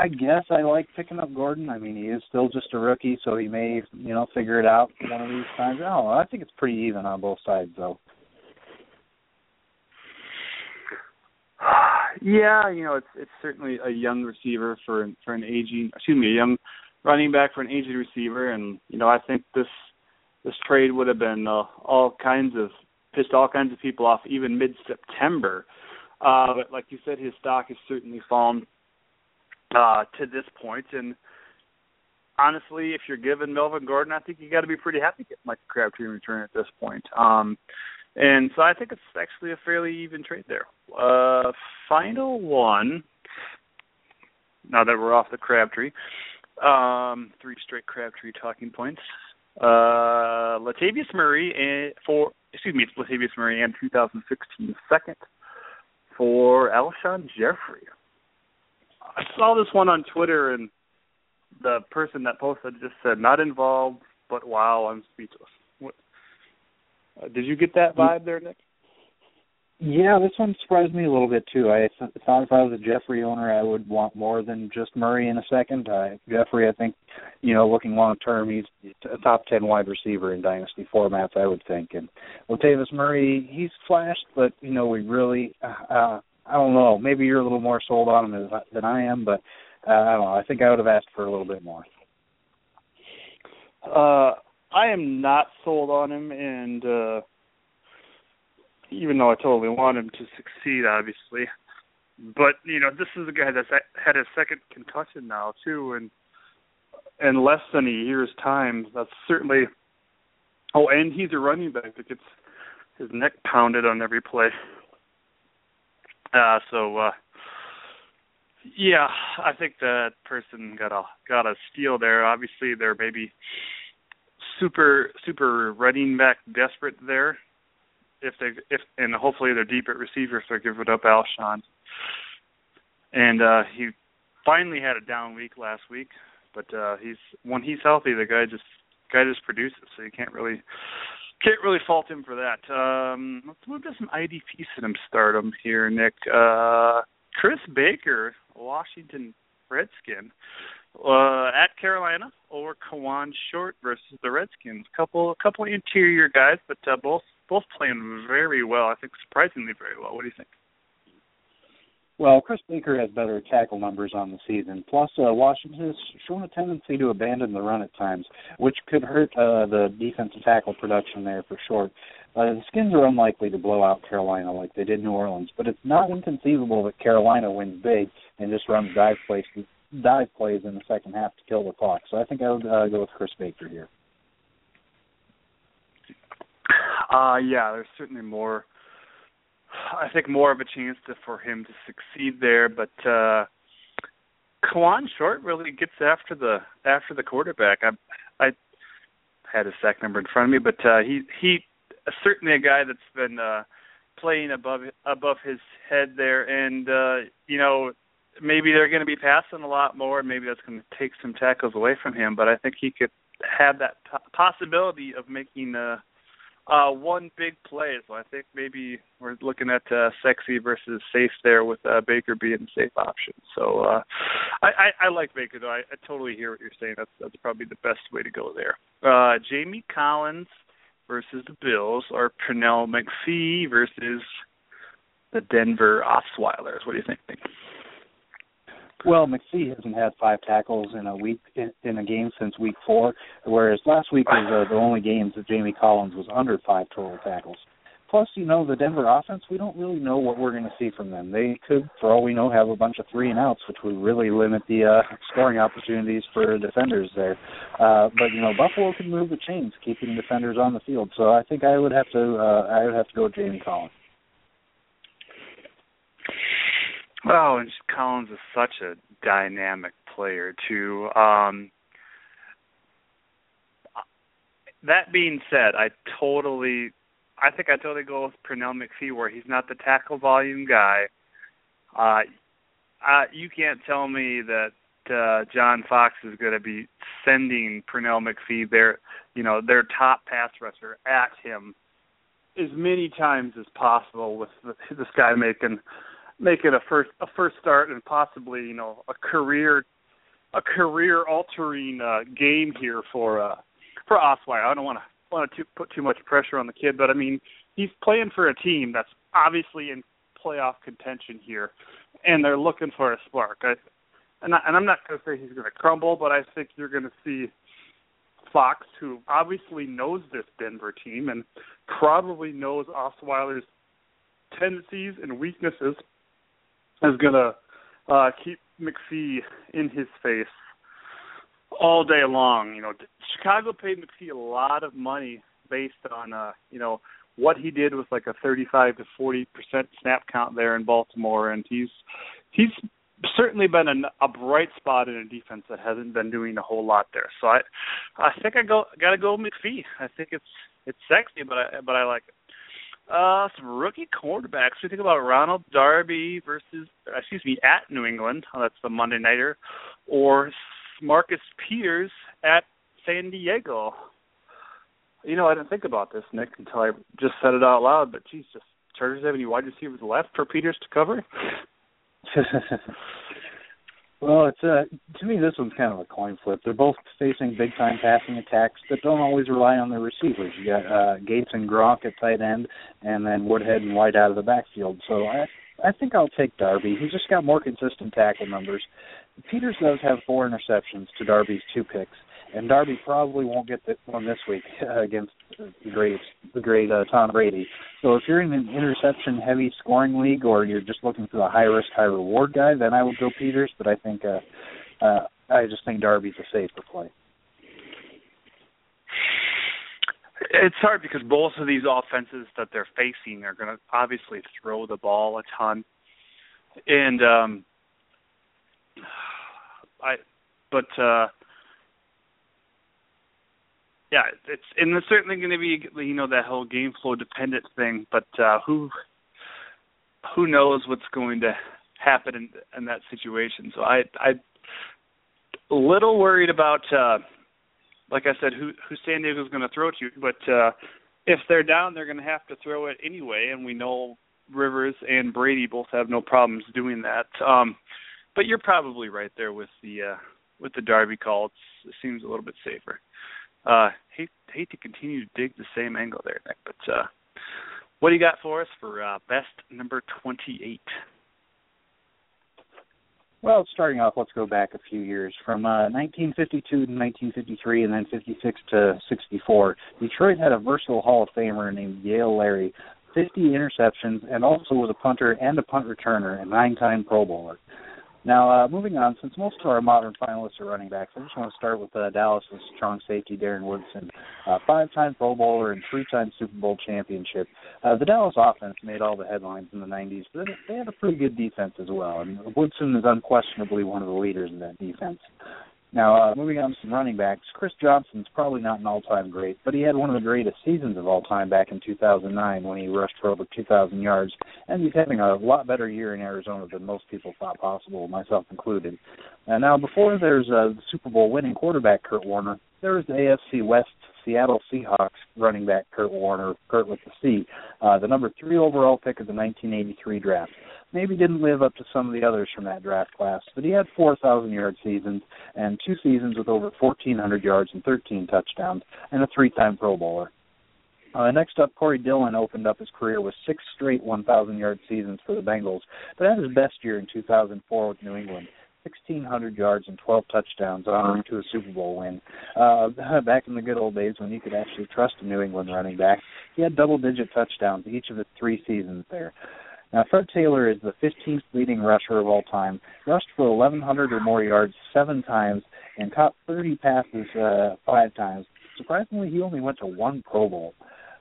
I guess I like picking up Gordon. I mean, he is still just a rookie, so he may, you know, figure it out one of these times. I don't know. I think it's pretty even on both sides, though. Yeah, you know, it's it's certainly a young receiver for for an aging, excuse me, a young running back for an aging receiver, and you know, I think this this trade would have been uh, all kinds of pissed all kinds of people off even mid September. Uh, but like you said, his stock has certainly fallen uh, to this point, and honestly, if you're giving Melvin Gordon, I think you got to be pretty happy to get Mike Crabtree in return at this point. Um, and so I think it's actually a fairly even trade there. Uh, final one. Now that we're off the Crabtree, um, three straight Crabtree talking points. Uh, Latavius Murray for excuse me, Latavius Murray and 2016 second for Alshon Jeffery. I saw this one on Twitter and the person that posted just said not involved, but wow, I'm speechless. What, uh, did you get that vibe there, Nick? Yeah, this one surprised me a little bit too. I th- thought if I was a Jeffery owner, I would want more than just Murray in a second. Uh, Jeffery, I think, you know, looking long term, he's a top ten wide receiver in dynasty formats, I would think. And Latavius Murray, he's flashed, but you know, we really, uh, uh, I don't know. Maybe you're a little more sold on him than I am, but uh, I don't know. I think I would have asked for a little bit more. Uh, I am not sold on him, and uh, even though I totally want him to succeed, obviously. But you know, this is a guy that's had his second concussion now too, and in less than a year's time. That's certainly. Oh, and he's a running back that gets his neck pounded on every play. Uh, so uh, yeah, I think that person got a got a steal there. Obviously, they're maybe super super running back desperate there. If they if and hopefully they're deep at receiver, if they're giving up Alshon. And uh he finally had a down week last week, but uh he's when he's healthy, the guy just guy just produces, so you can't really can't really fault him for that. Um let's move to some IDP system stardom here, Nick. Uh Chris Baker, Washington Redskin, uh, at Carolina over Kawann Short versus the Redskins. Couple couple interior guys, but uh, both both playing very well. I think surprisingly very well. What do you think? Well, Chris Baker has better tackle numbers on the season. Plus, uh, Washington has shown a tendency to abandon the run at times, which could hurt uh, the defensive tackle production there for Short. Uh, the Skins are unlikely to blow out Carolina like they did New Orleans, but it's not inconceivable that Carolina wins big and just runs dive plays, dive plays in the second half to kill the clock. So I think I would uh, go with Chris Baker here. Uh yeah, there's certainly more. I think more of a chance to, for him to succeed there, but uh Kawann Short really gets after the after the quarterback. I I had his sack number in front of me, but uh he he certainly a guy that's been uh playing above above his head there and uh you know maybe they're going to be passing a lot more maybe that's going to take some tackles away from him but I think he could have that possibility of making uh uh one big play so I think maybe we're looking at uh sexy versus safe there with uh Baker being the safe option so uh I I, I like Baker though I, I totally hear what you're saying that's that's probably the best way to go there uh Jamie Collins versus the Bills or Pernell McPhee versus the Denver Osweilers. What do you think? Well, McPhee hasn't had five tackles in a week in, in a game since week four, whereas last week was uh, the only games that Jamie Collins was under five total tackles. Plus, you know, the Denver offense, we don't really know what we're going to see from them. They could, for all we know, have a bunch of three and outs, which would really limit the uh, scoring opportunities for defenders there. Uh, but you know, Buffalo can move the chains, keeping defenders on the field. So I think I would have to, uh, I would have to go with Jamie Collins. Oh, and Collins is such a dynamic player too. Um, that being said, I totally I think I totally go with Pernell McPhee where he's not the tackle volume guy. Uh, uh, you can't tell me that uh, John Fox is going to be sending Pernell McPhee their, you know, their top pass rusher at him as many times as possible with this guy making making a first a first start and possibly you know a career a career altering uh, game here for uh, for Osweiler. I don't want to want to put too much pressure on the kid, but I mean, he's playing for a team that's obviously in playoff contention here, and they're looking for a spark. I, and, I, and I'm not going to say he's going to crumble, but I think you're going to see Fox, who obviously knows this Denver team and probably knows Osweiler's tendencies and weaknesses, is going to uh, keep McPhee in his face all day long. You know, Chicago paid McPhee a lot of money based on uh, you know what he did with like a 35 to 40 percent snap count there in Baltimore, and he's he's certainly been a, a bright spot in a defense that hasn't been doing a whole lot there. So I I think I go got to go McPhee. I think it's it's sexy, but I but I like it. Uh, some rookie quarterbacks. We think about Ronald Darby versus, excuse me, at New England. Oh, that's the Monday nighter, or Marcus Peters at San Diego. You know, I didn't think about this, Nick, until I just said it out loud. But geez, just Chargers have any wide receivers left for Peters to cover? well, it's uh to me this one's kind of a coin flip. They're both facing big time passing attacks that don't always rely on their receivers. You got uh Gates and Gronk at tight end and then Woodhead and White out of the backfield. So I I think I'll take Darby. He's just got more consistent tackle numbers. Peters does have four interceptions to Darby's two picks and Darby probably won't get the one this week against the great the great uh, Tom Brady. So if you're in an interception heavy scoring league or you're just looking for the high risk high reward guy, then I would go Peters. But I think uh, uh, I just think Darby's a safer play. It's hard because both of these offenses that they're facing are going to obviously throw the ball a ton, and um, I, but uh, yeah, it's and it's certainly going to be you know that whole game flow dependent thing. But uh, who who knows what's going to happen in, in that situation? So I I a little worried about uh, like I said who who San Diego's going to throw to, but uh, if they're down, they're going to have to throw it anyway, and we know Rivers and Brady both have no problems doing that. Um, but you're probably right there with the uh, with the Darby call. It's, it seems a little bit safer. Uh, hate hate to continue to dig the same angle there, Nick, but uh, what do you got for us for uh, best number twenty-eight? Well, starting off, let's go back a few years from uh, 1952 to 1953, and then 56 to 64. Detroit had a versatile Hall of Famer named Yale Lary, 50 interceptions, and also was a punter and a punt returner, and nine-time Pro Bowler. Now, uh, moving on, since most of our modern finalists are running backs, I just want to start with uh, Dallas' strong safety, Darren Woodson, uh, five-time Pro Bowler and three-time Super Bowl championship. Uh, the Dallas offense made all the headlines in the 90s, but they had a pretty good defense as well, and Woodson is unquestionably one of the leaders in that defense. Now, uh, moving on to some running backs, Chris Johnson's probably not an all-time great, but he had one of the greatest seasons of all time back in 2009 when he rushed for over 2,000 yards, and he's having a lot better year in Arizona than most people thought possible, myself included. And now, before there's uh, Super Bowl winning quarterback Kurt Warner, there was the AFC West Seattle Seahawks running back Curt Warner, Curt with the C, uh, the number three overall pick of the 1983 draft maybe didn't live up to some of the others from that draft class, but he had 4,000 yard seasons and two seasons with over 1,400 yards and 13 touchdowns, and a three time Pro Bowler. Uh, next up, Corey Dillon opened up his career with six straight 1,000 yard seasons for the Bengals, but had his best year in 2004 with New England. 1,600 yards and 12 touchdowns on route to a Super Bowl win. Uh, back in the good old days when you could actually trust a New England running back, he had double-digit touchdowns each of his three seasons there. Now, Fred Taylor is the 15th leading rusher of all time, rushed for 1,100 or more yards seven times, and caught 30 passes uh, five times. Surprisingly, he only went to one Pro Bowl.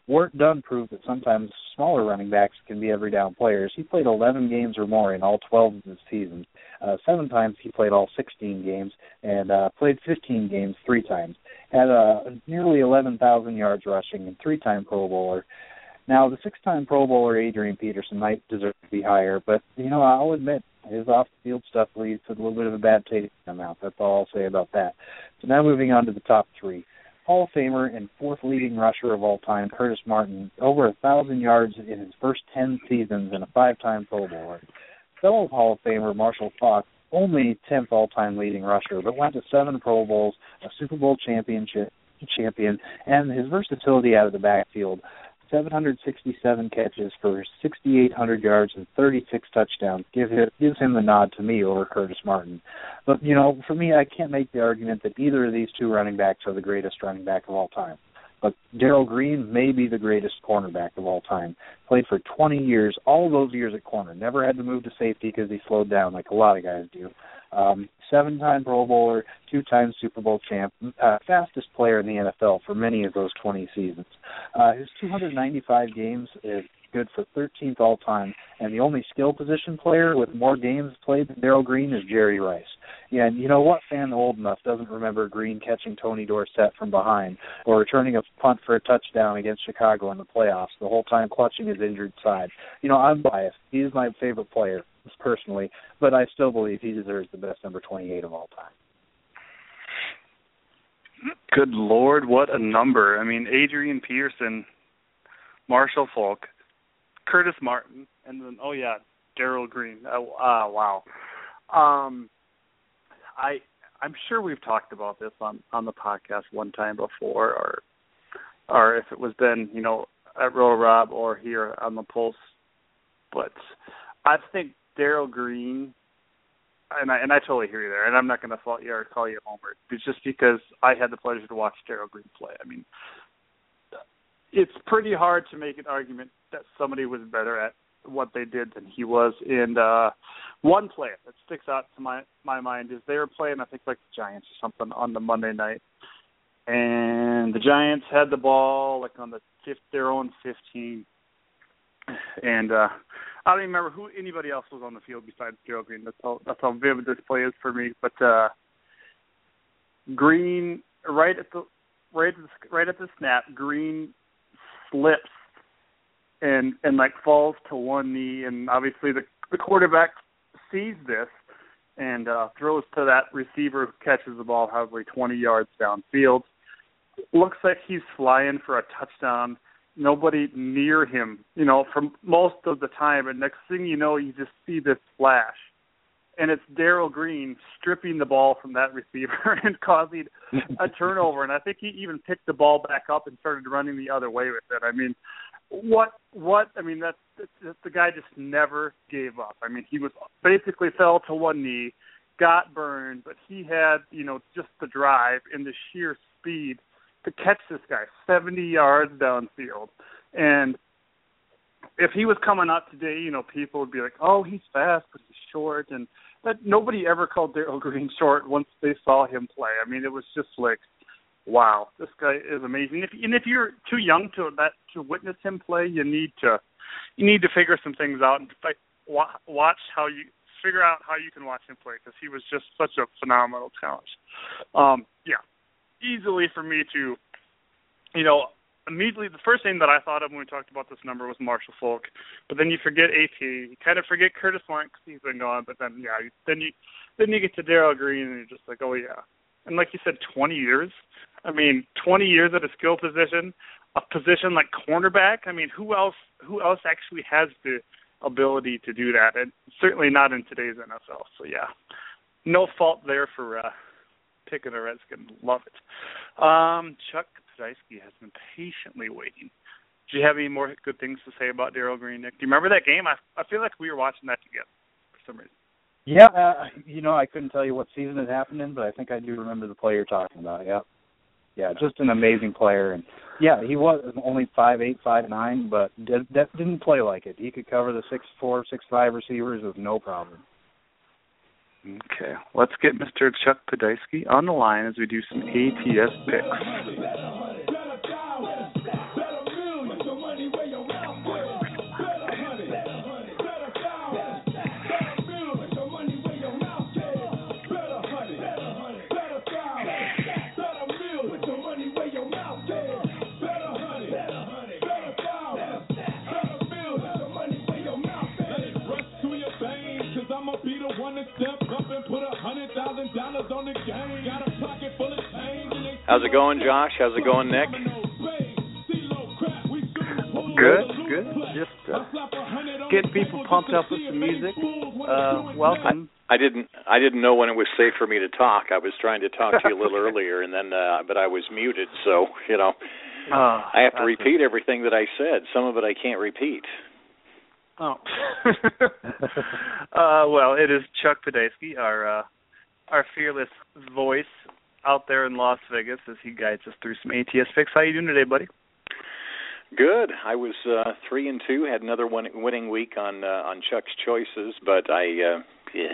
Warrick Dunn proved that sometimes smaller running backs can be every down players. He played 11 games or more in all 12 of his seasons. Uh, seven times he played all 16 games and uh, played 15 games three times. Had uh, nearly 11,000 yards rushing and three-time Pro Bowler. Now, the six-time Pro Bowler Adrian Peterson might deserve to be higher, but you know I'll admit his off-the-field stuff leads to a little bit of a bad taste in my mouth. That's all I'll say about that. So now moving on to the top three. Hall of Famer and fourth leading rusher of all time, Curtis Martin, over a thousand yards in his first ten seasons and a five-time Pro Bowler. Fellow Hall of Famer Marshall Faulk, only tenth all-time leading rusher, but went to seven Pro Bowls, a Super Bowl championship champion, and his versatility out of the backfield 767 catches for 6,800 yards and 36 touchdowns give him, gives him the nod to me over Curtis Martin. But you know, for me, I can't make the argument that either of these two running backs are the greatest running back of all time. But Darrell Green may be the greatest cornerback of all time. Played for 20 years, all those years at corner. Never had to move to safety because he slowed down like a lot of guys do. Um, seven-time Pro Bowler, two-time Super Bowl champ, uh, fastest player in the NFL for many of those 20 seasons. Uh, his 295 games is good for 13th all time, and the only skill position player with more games played than Darrell Green is Jerry Rice. Yeah, and you know what fan old enough doesn't remember Green catching Tony Dorsett from behind or returning a punt for a touchdown against Chicago in the playoffs, the whole time clutching his injured side. You know, I'm biased. He's my favorite player personally, but I still believe he deserves the best number 28 of all time. Good lord, what a number! I mean, Adrian Peterson, Marshall Faulk, Curtis Martin, and then oh yeah, Darrell Green. Oh uh, wow. Um, I I'm sure we've talked about this on on the podcast one time before, or or if it was then you know at Roll Rob or here on the Pulse. But I think Darrell Green, and I and I totally hear you there, and I'm not going to fault you or call you a homer. It's just because I had the pleasure to watch Darrell Green play. I mean, it's pretty hard to make an argument that somebody was better at what they did than he was. And uh one play that sticks out to my my mind is they were playing I think like the Giants or something on the Monday night. And the Giants had the ball like on the fifth their own fifteen. And uh I don't even remember who anybody else was on the field besides Joe Green. That's how that's how vivid this play is for me. But uh Green right at the right at the, right at the snap, Green slips and and like falls to one knee and obviously the the quarterback sees this and uh throws to that receiver who catches the ball probably 20 yards downfield. Looks like he's flying for a touchdown. Nobody near him, you know, for most of the time. And next thing you know, you just see this flash, and it's Darrell Green stripping the ball from that receiver and causing a turnover. And I think he even picked the ball back up and started running the other way with it. I mean, what what I mean that the guy just never gave up. I mean he was basically fell to one knee, got burned, but he had you know just the drive and the sheer speed to catch this guy 70 yards downfield. And if he was coming out today, you know people would be like, oh he's fast but short, and that nobody ever called Darrell Green short once they saw him play. I mean it was just like wow, this guy is amazing. If, and if you're too young to that to witness him play, you need to you need to figure some things out and like watch how you figure out how you can watch him play because he was just such a phenomenal talent. Um, yeah, easily for me to, you know, immediately the first name that I thought of when we talked about this number was Marshall Faulk, but then you forget AP, you kind of forget Curtis Martin because he's been gone, but then yeah, then you then you get to Darrell Green and you're just like, oh yeah, and like you said, 20 years. I mean, 20 years at a skill position, a position like cornerback. I mean, who else? Who else actually has the ability to do that? And certainly not in today's NFL. So yeah, no fault there for uh, picking a Redskin. Love it. Um, Chuck Pudisky has been patiently waiting. Do you have any more good things to say about Darrell Green, Nick? Do you remember that game? I I feel like we were watching that together for some reason. Yeah, uh, you know, I couldn't tell you what season it happened in, but I think I do remember the player you're talking about. Yeah, yeah, just an amazing player, and yeah, he was only five eight, five nine, but did, that didn't play like it. He could cover the six four, six five receivers with no problem. Okay, let's get Mr. Chuck Pudisky on the line as we do some ATS picks. How's it going, Josh? How's it going, Nick? Good, good. Just uh, getting people pumped up with some music. Uh, welcome. I, I didn't. I didn't know when it was safe for me to talk. I was trying to talk to you a little earlier, and then, uh, but I was muted. So you know, Uh, I have to repeat everything that I said. Some of it I can't repeat. Oh. uh, well, it is Chuck Podesky, our uh, our fearless voice out there in Las Vegas as he guides us through some ATS picks. How you doing today, buddy? Good. I was uh, three and two. Had another one winning week on uh, on Chuck's choices, but I uh, yeah.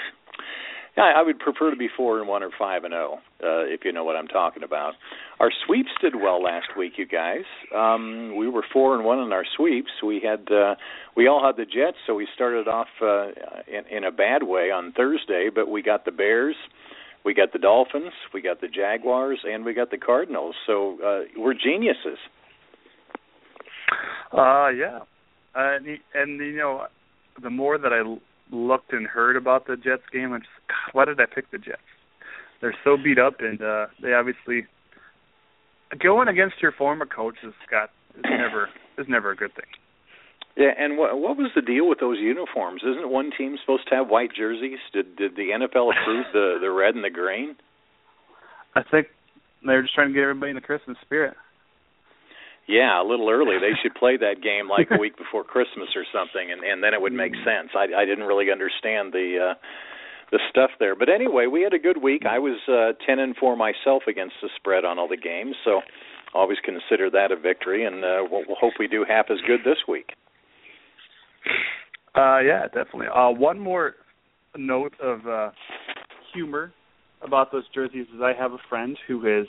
Yeah, I would prefer to be four and one or five and zero, uh, if you know what I'm talking about. Our sweeps did well last week, you guys. Um, we were four and one in our sweeps. We had uh, we all had the Jets, so we started off uh, in, in a bad way on Thursday, but we got the Bears, we got the Dolphins, we got the Jaguars, and we got the Cardinals. So uh, we're geniuses. Uh, yeah, uh, and, and you know, the more that I looked and heard about the Jets game, I'm just, God, why did I pick the Jets? They're so beat up, and uh, they obviously going against your former coach is Scott is never is never a good thing. Yeah, and what what was the deal with those uniforms? Isn't one team supposed to have white jerseys? Did did the NFL approve the the red and the green? I think they're just trying to get everybody in the Christmas spirit. Yeah, a little early. They should play that game like a week before Christmas or something, and and then it would make sense. I I didn't really understand the uh the stuff there, but anyway, we had a good week. I was uh ten and four myself against the spread on all the games, so always consider that a victory, and uh, we'll, we'll hope we do half as good this week. Uh, yeah, definitely. Uh, one more note of uh, humor about those jerseys is I have a friend who is,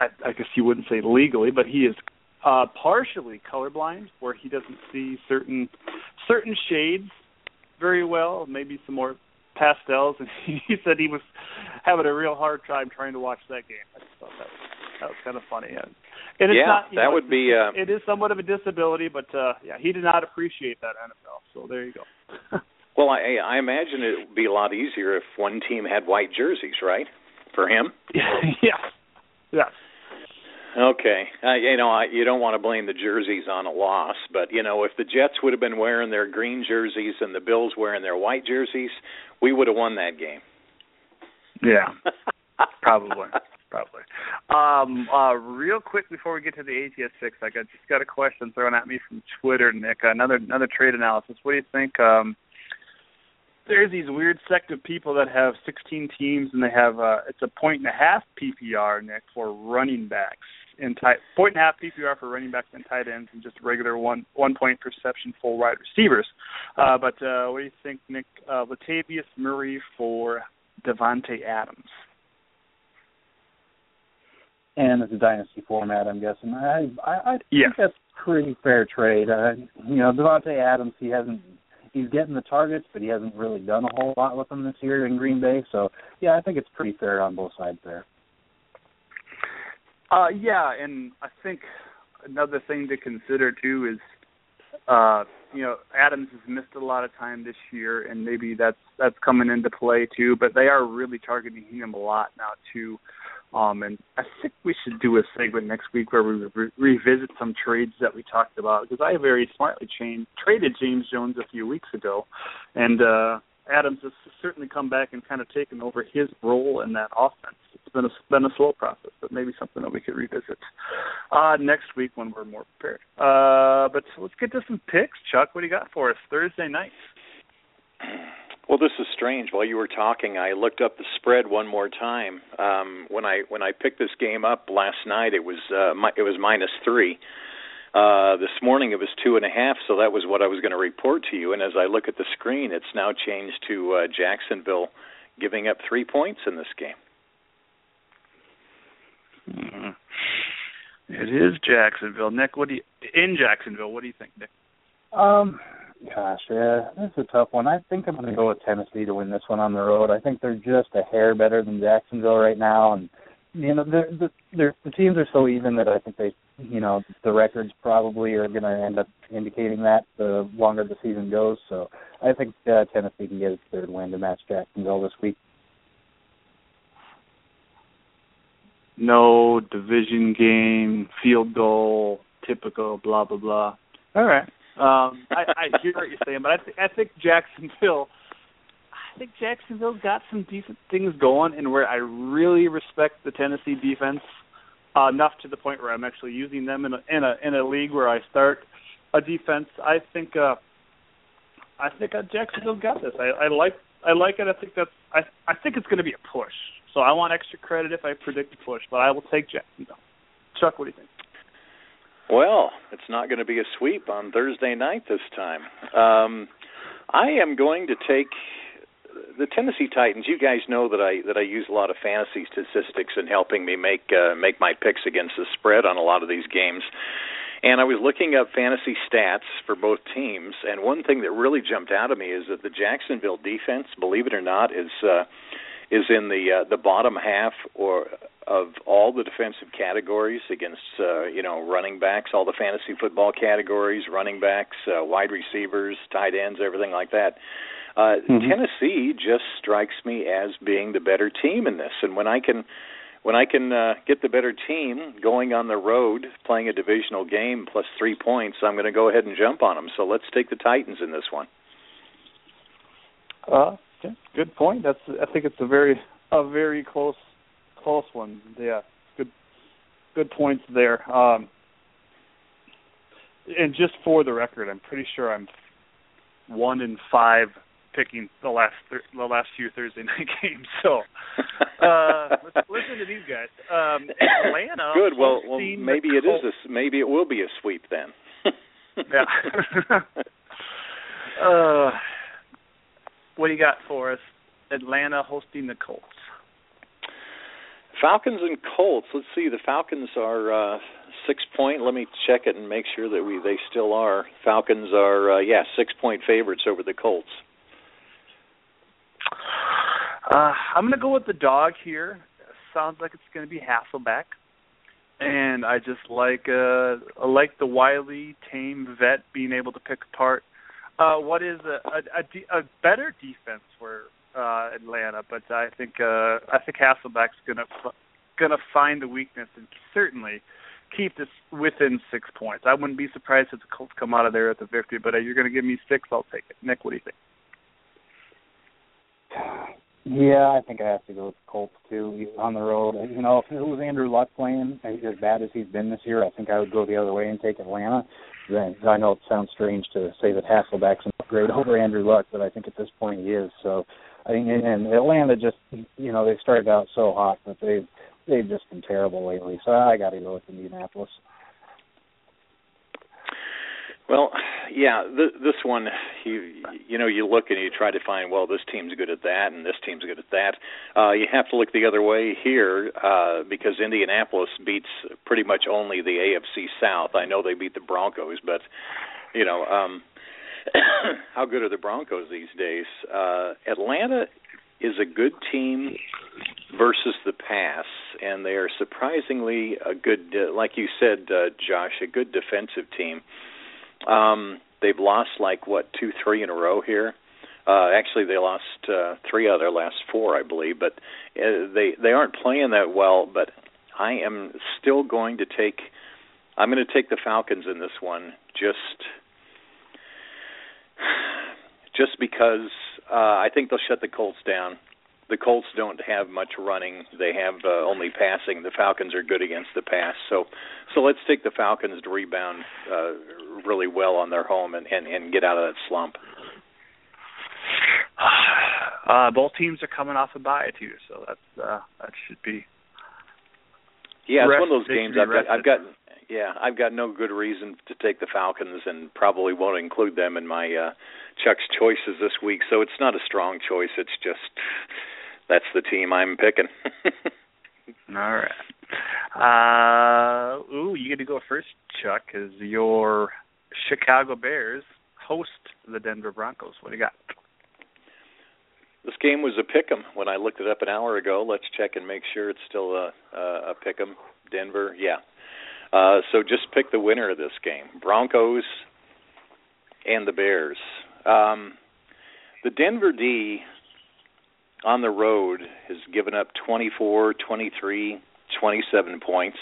I, I guess you wouldn't say legally, but he is uh, partially colorblind, where he doesn't see certain certain shades very well, maybe some more pastels, and he said he was having a real hard time trying to watch that game. I just thought that was, that was kind of funny. And, and it's yeah, not, that know, would be. Uh, it is somewhat of a disability, but uh yeah, he did not appreciate that NFL. So there you go. well, I I imagine it would be a lot easier if one team had white jerseys, right? For him. yes. Yes. Okay, uh, you know I, you don't want to blame the jerseys on a loss, but you know if the Jets would have been wearing their green jerseys and the Bills wearing their white jerseys, we would have won that game. Yeah, probably, probably. Um, uh, real quick before we get to the ATS six, I just got a question thrown at me from Twitter, Nick. Another another trade analysis. What do you think? Um, there's these weird sect of people that have 16 teams and they have uh, it's a point and a half PPR, Nick, for running backs and tight point and a half PPR for running backs and tight ends and just regular one one point perception for wide receivers. Uh, but uh, what do you think, Nick? Uh, Latavius Murray for Davante Adams. And it's a dynasty format, I'm guessing. I I, I think Yeah. that's pretty fair trade. Uh, you know, Davante Adams, he hasn't he's getting the targets, but he hasn't really done a whole lot with them this year in Green Bay. So yeah, I think it's pretty fair on both sides there. Uh, yeah, and I think another thing to consider too is, uh, you know, Adams has missed a lot of time this year, and maybe that's that's coming into play too. But they are really targeting him a lot now too. Um, and I think we should do a segment next week where we re- revisit some trades that we talked about because I very smartly changed, traded James Jones a few weeks ago, and uh, Adams has certainly come back and kind of taken over his role in that offense. It's been a been a slow process, but maybe something that we could revisit uh, next week when we're more prepared. Uh, but let's get to some picks, Chuck. What do you got for us Thursday night? Well, this is strange. While you were talking, I looked up the spread one more time. Um, when I when I picked this game up last night, it was uh, mi- it was minus three. Uh, this morning it was two and a half, so that was what I was going to report to you. And as I look at the screen, it's now changed to uh, Jacksonville giving up three points in this game. Hmm. It is Jacksonville. Nick, what do you in Jacksonville? What do you think, Nick? Um, gosh, yeah, that's a tough one. I think I'm going to go with Tennessee to win this one on the road. I think they're just a hair better than Jacksonville right now, and you know, they're, the they're, the teams are so even that I think they, you know, the records probably are going to end up indicating that the longer the season goes. So I think uh, Tennessee can get its third win to match Jacksonville this week. No division game, field goal, typical, blah blah blah. All right. Um, I, I hear what you're saying, but I, th- I think Jacksonville. I think Jacksonville's got some decent things going, and where I really respect the Tennessee defense. uh, enough to the point where I'm actually using them in a in a in a league where I start a defense. I think uh, I think uh, Jacksonville got this. I, I like I like it. I think that's I I think it's going to be a push. So I want extra credit if I predict a push, but I will take Jacksonville. Chuck, what do you think? Well, it's not going to be a sweep on Thursday night this time. Um, I am going to take the Tennessee Titans. You guys know that I that I use a lot of fantasy statistics in helping me make uh, make my picks against the spread on a lot of these games. And I was looking up fantasy stats for both teams, and one thing that really jumped out at me is that the Jacksonville defense, believe it or not, is uh, is in the uh, the bottom half or of all the defensive categories against uh, you know running backs, all the fantasy football categories, running backs, uh, wide receivers, tight ends, everything like that. Uh, mm-hmm. Tennessee just strikes me as being the better team in this, and when I can when I can uh, get the better team going on the road, playing a divisional game plus three points, I'm going to go ahead and jump on them. So let's take the Titans in this one. Uh, okay. good point. That's I think it's a very a very close close one. Yeah, good good points there. Um, and just for the record, I'm pretty sure I'm one in five picking the last th- the last few Thursday night games. So uh, let's listen to these guys. Um, Atlanta. Good. Well, well maybe it is a maybe it will be a sweep then. yeah. uh, what do you got for us? Atlanta hosting the Colts. Falcons and Colts. Let's see. The Falcons are uh, six point. Let me check it and make sure that we they still are. Falcons are uh, yeah six point favorites over the Colts. Uh, I'm going to go with the dog here. Sounds like it's going to be Hasselbeck, and I just like uh, I like the wily, tame vet being able to pick apart uh, what is a, a, a, de- a better defense for uh, Atlanta, but I think uh, I think Hasselbeck's going to find the weakness and certainly keep this within six points. I wouldn't be surprised if the Colts come out of there at the victory, but uh, you're to give me six, I'll take it. Nick, what do you think? Yeah, I think I have to go with the Colts too. He's on the road. You know, if it was Andrew Luck playing as bad as he's been this year, I think I would go the other way and take Atlanta. Then I know it sounds strange to say that Hasselbeck's an upgrade over Andrew Luck, but I think at this point he is. So I and Atlanta just you know they started out so hot, but they've they've just been terrible lately. So I got to go with Indianapolis. Well, yeah, th- this one you you know you look and you try to find well this team's good at that and this team's good at that. Uh you have to look the other way here uh because Indianapolis beats pretty much only the AFC South. I know they beat the Broncos, but you know, um how good are the Broncos these days? Uh Atlanta is a good team versus the pass and they are surprisingly a good uh, like you said uh, Josh, a good defensive team. Um, they've lost like what two, three in a row here. Uh, actually, they lost uh, three out of their last four, I believe. But uh, they they aren't playing that well. But I am still going to take. I'm going to take the Falcons in this one, just just because uh, I think they'll shut the Colts down the Colts don't have much running; they have uh, only passing. The Falcons are good against the pass, so so let's take the Falcons to rebound uh, really well on their home and, and and get out of that slump. Uh, both teams are coming off a bye too, so that's uh, that should be. Yeah, it's one of those games I've got. I've got. Yeah, I've got no good reason to take the Falcons, and probably won't include them in my uh, Chuck's choices this week. So it's not a strong choice. It's just that's the team I'm picking. All right. Uh, ooh, you get to go first, Chuck, because your Chicago Bears host the Denver Broncos. What do you got? This game was a pick 'em when I looked it up an hour ago. Let's check and make sure it's still a a, a pick 'em. Denver, yeah. Uh, so just pick the winner of this game: Broncos and the Bears. Um, the Denver D on the road has given up 24, 23, 27 points.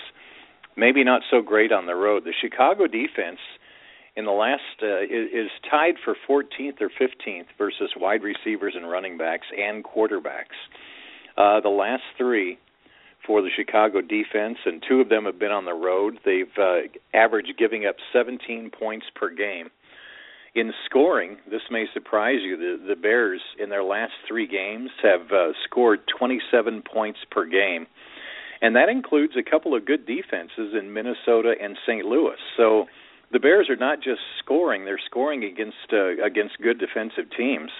Maybe not so great on the road. The Chicago defense in the last uh, is, is tied for 14th or 15th versus wide receivers and running backs and quarterbacks. Uh, the last three for the Chicago defense, and two of them have been on the road. They've uh, averaged giving up 17 points per game. In scoring, this may surprise you. The, the Bears, in their last three games, have uh, scored 27 points per game, and that includes a couple of good defenses in Minnesota and St. Louis. So the Bears are not just scoring; they're scoring against uh, against good defensive teams.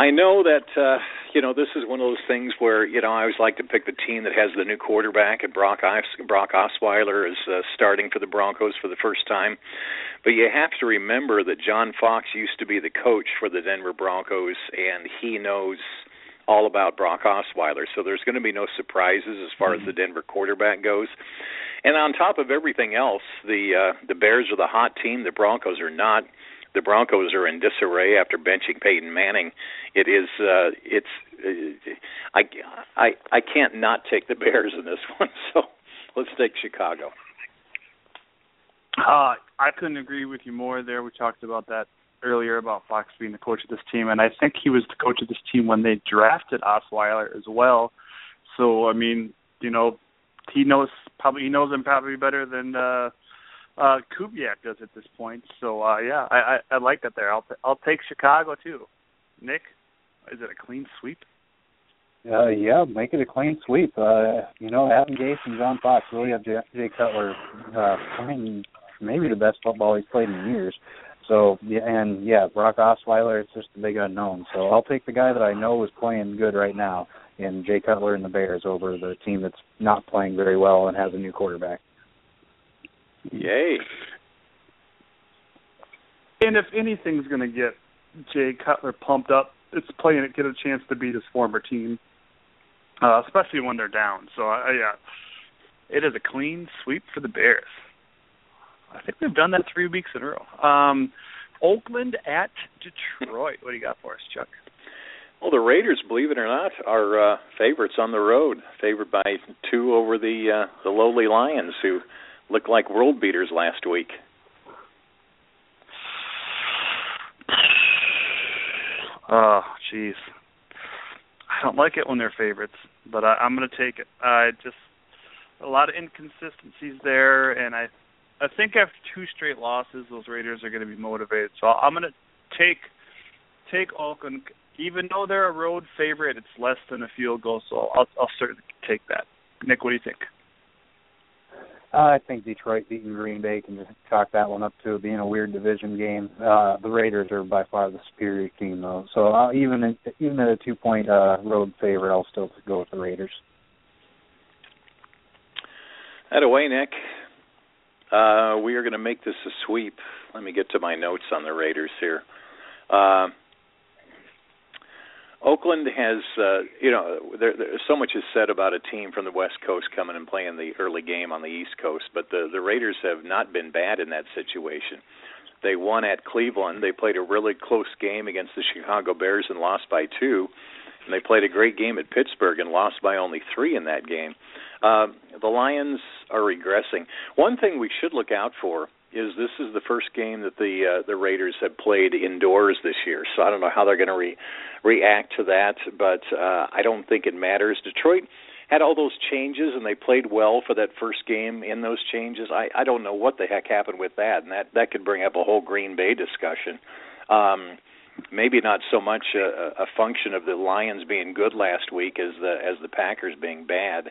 I know that uh, you know this is one of those things where you know I always like to pick the team that has the new quarterback, and Brock Os- Brock Osweiler is uh, starting for the Broncos for the first time. But you have to remember that John Fox used to be the coach for the Denver Broncos, and he knows all about Brock Osweiler. So there's going to be no surprises as far as the Denver quarterback goes. And on top of everything else, the uh, the Bears are the hot team. The Broncos are not the Broncos are in disarray after benching Peyton Manning. It is uh it's uh, I I I can't not take the Bears in this one. So let's take Chicago. Uh I couldn't agree with you more there. We talked about that earlier about Fox being the coach of this team and I think he was the coach of this team when they drafted Osweiler as well. So I mean, you know, he knows probably he knows him probably better than uh uh Kubiak does at this point. So uh yeah, I, I I like that there. I'll I'll take Chicago too. Nick, is it a clean sweep? Uh, yeah, make it a clean sweep. Uh, you know, Adam Gase and John Fox really have Jay, Jay Cutler uh, playing maybe the best football he's played in years. So yeah, and yeah, Brock Osweiler, it's just a big unknown. So I'll take the guy that I know is playing good right now, in Jay Cutler and the Bears over the team that's not playing very well and has a new quarterback. Yay. And if anything's going to get Jay Cutler pumped up, it's playing it get a chance to beat his former team, uh, especially when they're down. So uh, yeah, it is a clean sweep for the Bears. I think we've done that three weeks in a row. Um, Oakland at Detroit. What do you got for us, Chuck? Well, the Raiders, believe it or not, are uh, favorites on the road, favored by two over the uh, the lowly Lions, who looked like world beaters last week. Oh, jeez. I don't like it when they're favorites, but I, I'm going to take it. I just a lot of inconsistencies there, and I I think after two straight losses, those Raiders are going to be motivated. So I'm going to take take Oakland, even though they're a road favorite. It's less than a field goal, so I'll I'll certainly take that. Nick, what do you think? Uh, I think Detroit beating Green Bay can just chalk that one up to being a weird division game. Uh, the Raiders are by far the superior team, though. So uh, even even at a two point uh, road favorite, I'll still go with the Raiders. That away, Nick. Uh, we are going to make this a sweep. Let me get to my notes on the Raiders here. Uh, Oakland has, uh, you know, there, there, so much is said about a team from the West Coast coming and playing the early game on the East Coast, but the the Raiders have not been bad in that situation. They won at Cleveland. They played a really close game against the Chicago Bears and lost by two. And they played a great game at Pittsburgh and lost by only three in that game. Uh, the Lions are regressing. One thing we should look out for is this is the first game that the uh, the Raiders have played indoors this year. So I don't know how they're going to re- react to that, but uh, I don't think it matters. Detroit had all those changes and they played well for that first game in those changes. I I don't know what the heck happened with that, and that that could bring up a whole Green Bay discussion. Um, maybe not so much a, a function of the Lions being good last week as the as the Packers being bad.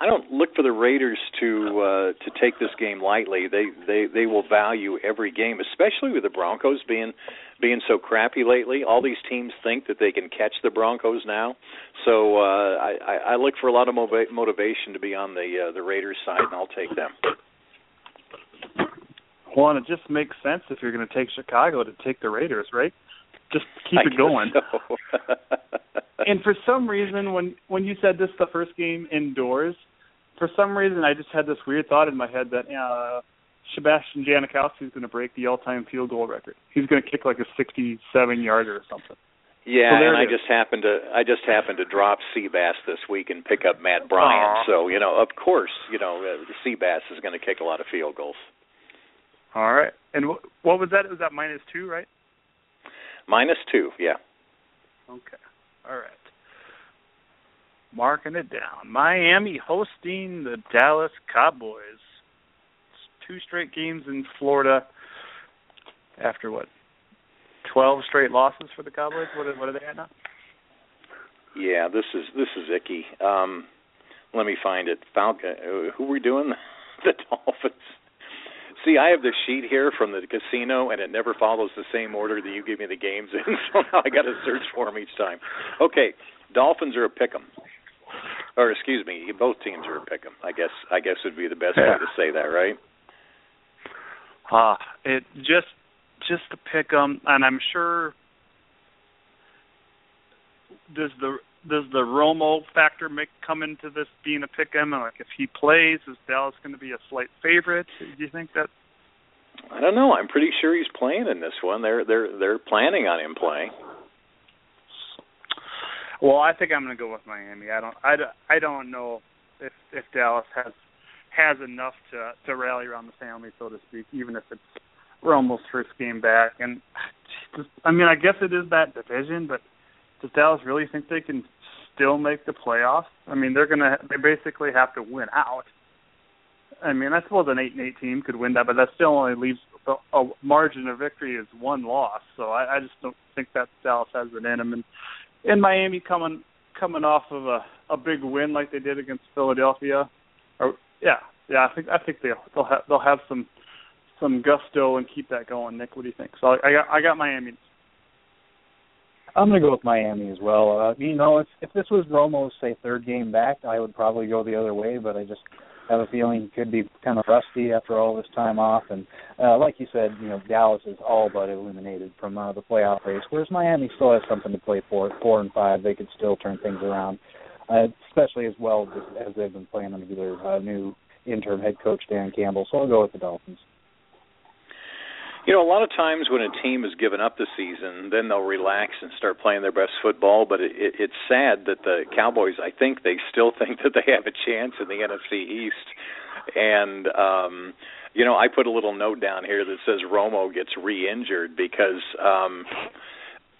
I don't look for the Raiders to uh, to take this game lightly. They they they will value every game, especially with the Broncos being being so crappy lately. All these teams think that they can catch the Broncos now, so uh, I, I look for a lot of motiva- motivation to be on the uh, the Raiders side, and I'll take them. Well, and it just makes sense if you're going to take Chicago to take the Raiders, right? Just keep I it going. So. and for some reason, when when you said this the first game indoors, for some reason I just had this weird thought in my head that uh, Sebastian Janikowski is going to break the all-time field goal record. He's going to kick like a 67-yarder or something. Yeah, so and I is. just happened to I just happened to drop Seabass this week and pick up Matt Bryant. Aww. So you know, of course, you know, uh, Seabass is going to kick a lot of field goals. All right. And wh- what was that? Was that minus two, right? Minus two, yeah. Okay. All right. Marking it down. Miami hosting the Dallas Cowboys. It's two straight games in Florida after what? Twelve straight losses for the Cowboys. What are, what are they at now? Yeah, this is this is icky. Um, let me find it. Falcon. who who we doing? the Dolphins. See, I have the sheet here from the casino, and it never follows the same order that you give me the games in. So now I got to search for them each time. Okay, Dolphins are a pick 'em, or excuse me, both teams are a pick 'em. I guess I guess would be the best Yeah. way to say that, right? Ah, it just just to pick 'em, and I'm sure. Does the does the Romo factor make come into this being a pick 'em? Like if he plays, is Dallas going to be a slight favorite? Do you think that? I don't know. I'm pretty sure he's playing in this one. They're they're they're planning on him playing. Well, I think I'm going to go with Miami. I don't I, I don't know if if Dallas has has enough to to rally around the family, so to speak, even if it's Romo's first game back. And just, I mean, I guess it is that division, but does Dallas really think they can still make the playoffs? I mean, they're gonna they basically have to win out. I mean, I suppose an eight and eight team could win that, but that still only leaves a, a margin of victory is one loss. So I, I just don't think that Dallas has it in them. And in Miami coming coming off of a a big win like they did against Philadelphia, or yeah, yeah, I think I think they'll they'll have they'll have some some gusto and keep that going. Nick, what do you think? So I, I got I got Miami. I'm to go with Miami as well. Uh, you know, if if this was Romo's say third game back, I would probably go the other way. But I just have a feeling could be kind of rusty after all this time off. And uh, like you said, you know, Dallas is all but eliminated from uh, the playoff race, whereas Miami still has something to play for. Four and five, they could still turn things around, uh, especially as well as, as they've been playing under their uh, new interim head coach Dan Campbell. So I'll go with the Dolphins. You know, a lot of times when a team has given up the season, then they'll relax and start playing their best football. But it, it, it's sad that the Cowboys, I think, they still think that they have a chance in the NFC East. And um, you know, I put a little note down here that says Romo gets re-injured because, um,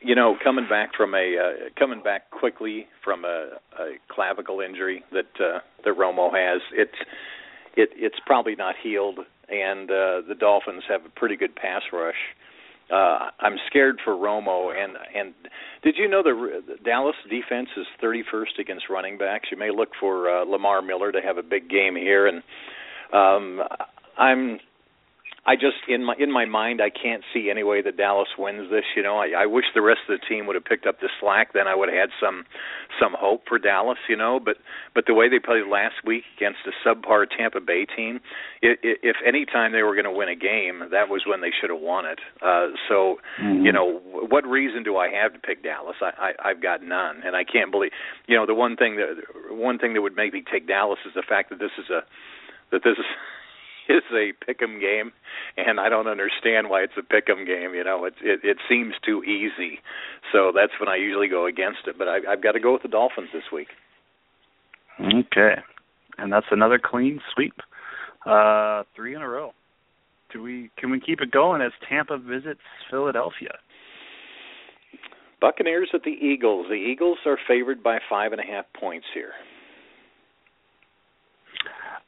you know, coming back from a uh, coming back quickly from a, a clavicle injury that uh, that Romo has, it's it it's probably not healed and uh, the Dolphins have a pretty good pass rush. Uh, I'm scared for Romo, and and did you know the, the Dallas defense is 31st against running backs? You may look for uh, Lamar Miller to have a big game here, and um, I'm I just in my in my mind I can't see any way that Dallas wins this. You know, I, I wish the rest of the team would have picked up the slack. Then I would have had some some hope for Dallas. You know, but but the way they played last week against a subpar Tampa Bay team, i i if any time they were going to win a game, that was when they should have won it. Uh, so Mm-hmm. you know, what reason do I have to pick Dallas? I, I I've got none, and I can't believe. You know, the one thing that one thing that would make me take Dallas is the fact that this is a that this is is a pick'em game, and I don't understand why it's a pick'em game. You know, it it, it seems too easy, so that's when I usually go against it. But I, I've got to go with the Dolphins this week. Okay, and that's another clean sweep. Uh, three in a row. Do we can we keep it going as Tampa visits Philadelphia? Buccaneers at the Eagles. The Eagles are favored by five and a half points here.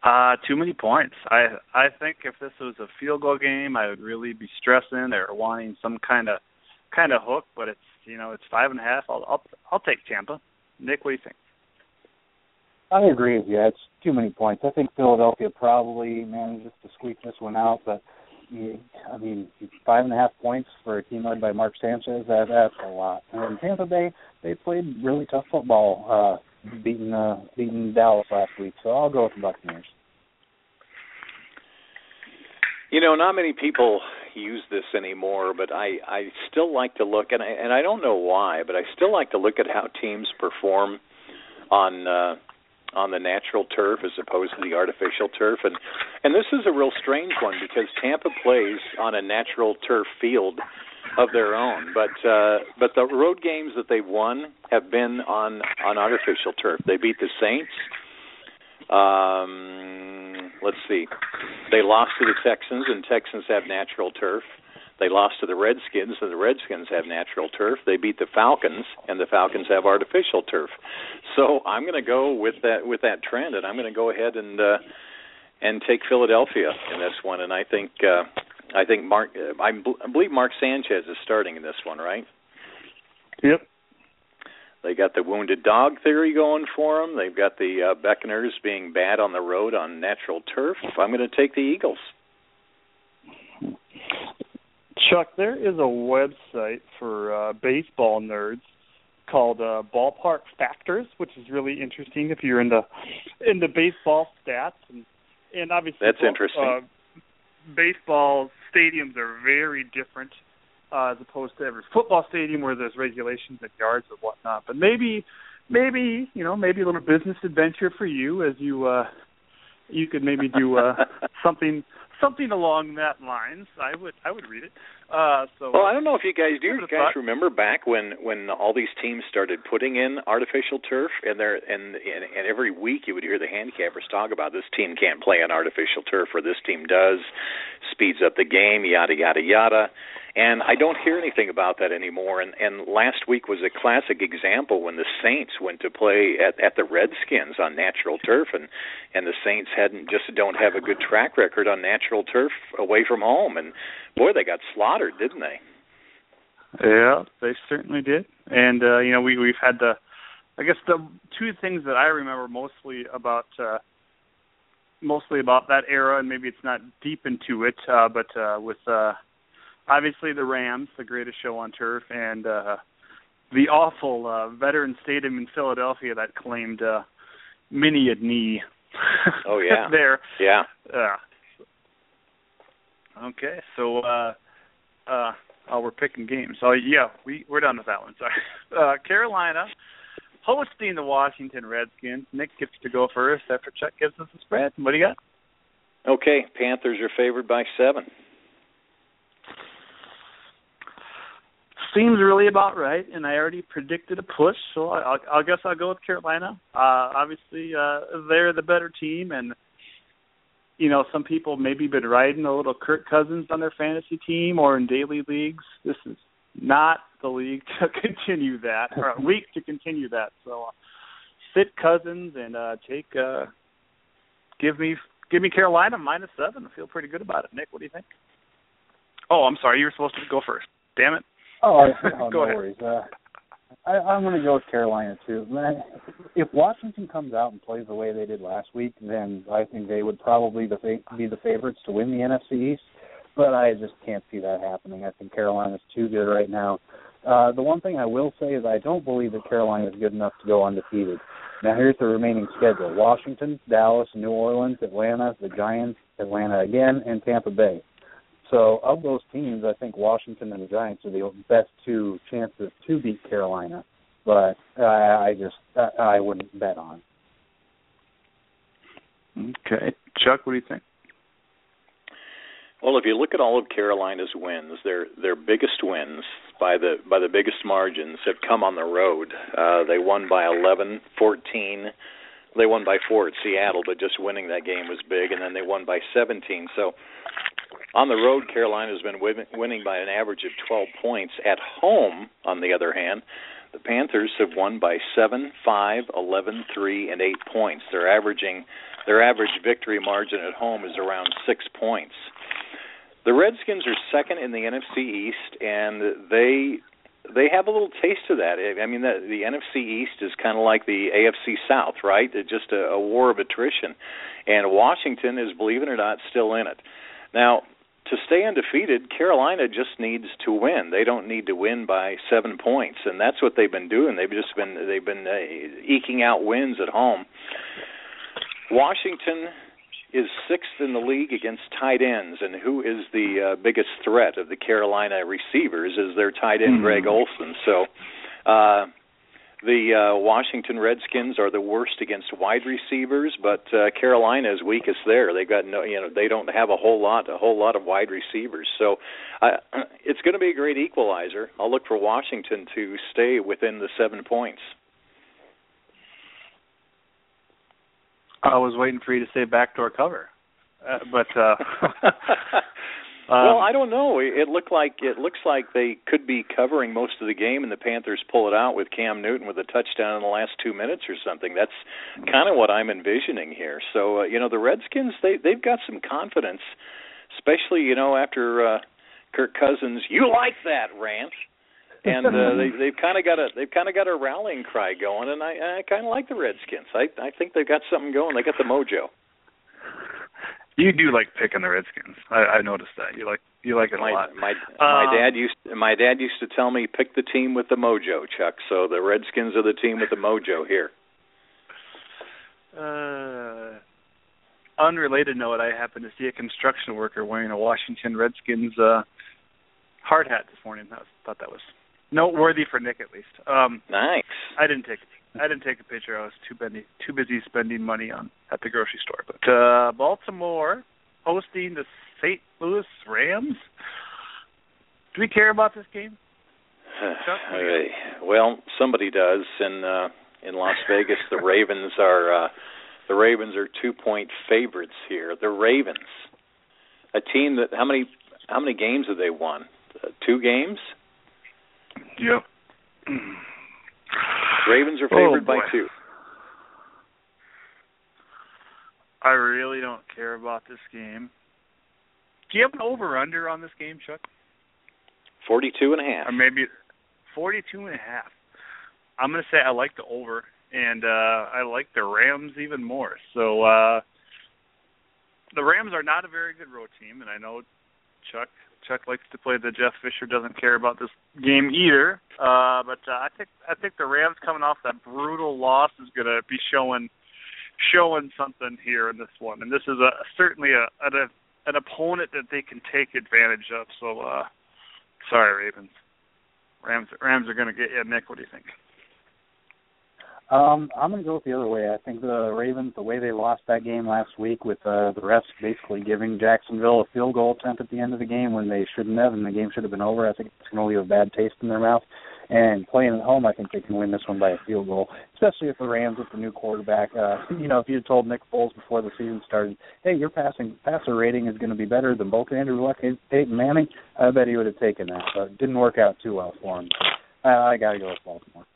Uh, too many points. I I think if this was a field goal game, I would really be stressing or wanting some kind of kind of hook. But it's you know it's five and a half. I'll I'll I'll take Tampa. Nick, what do you think? I agree with you. It's too many points. I think Philadelphia probably manages to squeak this one out, but I mean, five and a half points for a team led by Mark Sanchez, that that's a lot. And Tampa Bay, they played really tough football, uh, beating uh, beating Dallas last week. So I'll go with the Buccaneers. You know, not many people use this anymore, but I I still like to look and I and I don't know why, but I still like to look at how teams perform on uh on the natural turf as opposed to the artificial turf and and this is a real strange one because Tampa plays on a natural turf field of their own but uh but the road games that they've won have been on on artificial turf they beat the Saints um let's see they lost to the Texans and Texans have natural turf They lost to the Redskins, and the Redskins have natural turf. They beat the Falcons, and the Falcons have artificial turf. So I'm going to go with that with that trend, and I'm going to go ahead and uh, and take Philadelphia in this one. And I think uh, I think Mark I, I believe Mark Sanchez is starting in this one, right? Yep. They got the wounded dog theory going for them. They've got the uh, Buccaneers being bad on the road on natural turf. I'm going to take the Eagles. Chuck, there is a website for uh, baseball nerds called uh, Ballpark Factors, which is really interesting if you're into into baseball stats and and obviously That's interesting. Uh, baseball stadiums are very different uh, as opposed to every football stadium where there's regulations and yards and whatnot. But maybe, maybe you know, maybe a little business adventure for you as you uh, you could maybe do uh, something something along that lines. I would I would read it. Uh, so Well, I don't know if you guys do. You guys remember back when when all these teams started putting in artificial turf, and there and, and and every week you would hear the handicappers talk about this team can't play on artificial turf, or this team does, speeds up the game, yada yada yada. And I don't hear anything about that anymore. And and last week was a classic example when the Saints went to play at at the Redskins on natural turf, and and the Saints hadn't just don't have a good track record on natural turf away from home, and boy, they got slaughtered, didn't they? Yeah, they certainly did. And uh, you know, we we've had the I guess the two things that I remember mostly about uh mostly about that era and maybe it's not deep into it, uh but uh with uh obviously the Rams, the greatest show on turf and uh the awful uh veteran stadium in Philadelphia that claimed uh many a knee. Oh, yeah. there. Yeah. Yeah. Okay, so uh uh oh we're picking games. So yeah, we we're done with that one. Sorry. Uh Carolina hosting the Washington Redskins. Nick gets to go first after Chuck gives us the spread. What do you got? Okay, Panthers are favored by seven. Seems really about right, and I already predicted a push, so I, I'll, I guess I'll go with Carolina. Uh, obviously, uh, they're the better team, and you know some people maybe been riding a little Kirk Cousins on their fantasy team or in daily leagues. This is not the league to continue that, or a week to continue that. So, uh, sit Cousins and uh, take uh, give me give me Carolina minus seven. I feel pretty good about it. Nick, what do you think? Oh, I'm sorry, you were supposed to go first. Damn it. Oh, oh Go no worries. Uh, I, I'm going to go with Carolina too. Man, If Washington comes out and plays the way they did last week, then I think they would probably the fa- be the favorites to win the NFC East. But I just can't see that happening. I think Carolina's too good right now. Uh, the one thing I will say is I don't believe that Carolina is good enough to go undefeated. Now here's the remaining schedule: Washington, Dallas, New Orleans, Atlanta, the Giants, Atlanta again, and Tampa Bay. So of those teams, I think Washington and the Giants are the best two chances to beat Carolina. But I, I just I, I wouldn't bet on. Okay, Chuck, what do you think? Well, if you look at all of Carolina's wins, their their biggest wins by the by the biggest margins have come on the road. Uh, they won by 11, 14. They won by four at Seattle, but just winning that game was big, and then they won by 17. So on the road, Carolina has been win- winning by an average of 12 points. At home, on the other hand, the Panthers have won by 7, 5, 11, 3, and 8 points. They're averaging their average victory margin at home is around 6 points. The Redskins are second in the NFC East and they they have a little taste of that. I mean, the, the NFC East is kind of like the AFC South, right? It's just a, a war of attrition, and Washington is, believe it or not, still in it. Now, to stay undefeated, Carolina just needs to win. They don't need to win by seven points, and that's what they've been doing. They've just been they've been uh, eking out wins at home. Washington is sixth in the league against tight ends, and who is the uh, biggest threat of the Carolina receivers is their tight end Hmm. Greg Olsen. So, uh, the uh, Washington Redskins are the worst against wide receivers, but uh, Carolina is weakest there. They got no, you know, they don't have a whole lot, a whole lot of wide receivers. So, uh, it's going to be a great equalizer. I'll look for Washington to stay within the seven points. I was waiting for you to say backdoor cover, uh, but uh, Um, well, I don't know. It it looked like it looks like they could be covering most of the game, and the Panthers pull it out with Cam Newton with a touchdown in the last two minutes or something. That's kind of what I'm envisioning here. So uh, you know, the Redskins they they've got some confidence, especially you know after uh, Kirk Cousins. You like that rant? and uh, they they've kind of got a they've kind of got a rallying cry going, and I I kind of like the Redskins. I I think they've got something going. They got the mojo. You do like picking the Redskins. I, I noticed that. You like you like it my, a lot. My my Um, dad used my dad used to tell me pick the team with the mojo, Chuck. So the Redskins are the team with the mojo here. Uh, unrelated note, I happened to see a construction worker wearing a Washington Redskins uh hard hat this morning. I thought that was noteworthy for Nick at least. Um Nice. I didn't take I didn't take a picture. I was too busy too busy spending money on at the grocery store. But uh Baltimore hosting the St. Louis Rams. Do we care about this game? Chuck, what do you well, somebody does in uh in Las Vegas. The Ravens are uh the Ravens are two point favorites here. The Ravens, a team that how many how many games have they won? Uh, two games. Yep. Ravens are Oh, favored by two. I really don't care about this game. Do you have an over under on this game, Chuck? Forty-two and a half. Or maybe forty two and a half. I'm gonna say I like the over and uh I like the Rams even more. So uh the Rams are not a very good road team and I know Chuck Chuck likes to play the Jeff Fisher doesn't care about this game either. Uh but uh, I think I think the Rams coming off that brutal loss is gonna be showing showing something here in this one. And this is a certainly a an, an opponent that they can take advantage of. So uh sorry Ravens. Rams Rams are gonna get you. Nick, what do you think? Um, I'm going to go with the other way. I think the Ravens, the way they lost that game last week, with uh, the refs basically giving Jacksonville a field goal attempt at the end of the game when they shouldn't have, and the game should have been over. I think it's going to leave a bad taste in their mouth. And playing at home, I think they can win this one by a field goal, especially if the Rams with the new quarterback. Uh, you know, if you had told Nick Foles before the season started, "Hey, your passing passer rating is going to be better than both Andrew Luck and Peyton Manning," I bet he would have taken that. But it didn't work out too well for him. So I, I got to go with Baltimore.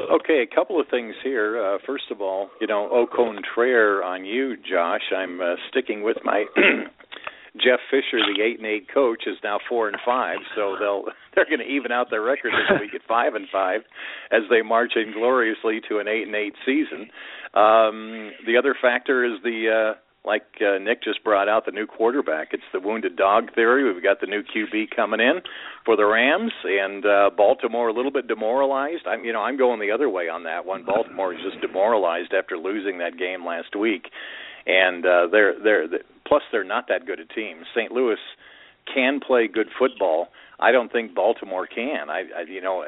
Okay, a couple of things here. Uh, first of all, you know, au contraire on you, Josh. I'm uh, sticking with my Jeff Fisher, the eight and eight coach, is now four and five, so they'll they're going to even out their record this week at five and five as they march ingloriously to an eight and eight season. Um, the other factor is the uh, like uh, Nick just brought out the new quarterback. It's the wounded dog theory. We've got the new QB coming in for the Rams, and uh, Baltimore a little bit demoralized. I'm, you know, I'm going the other way on that one. Baltimore is just demoralized after losing that game last week, and uh, they're they're plus they're not that good a team. St. Louis can play good football. I don't think Baltimore can. I, I you know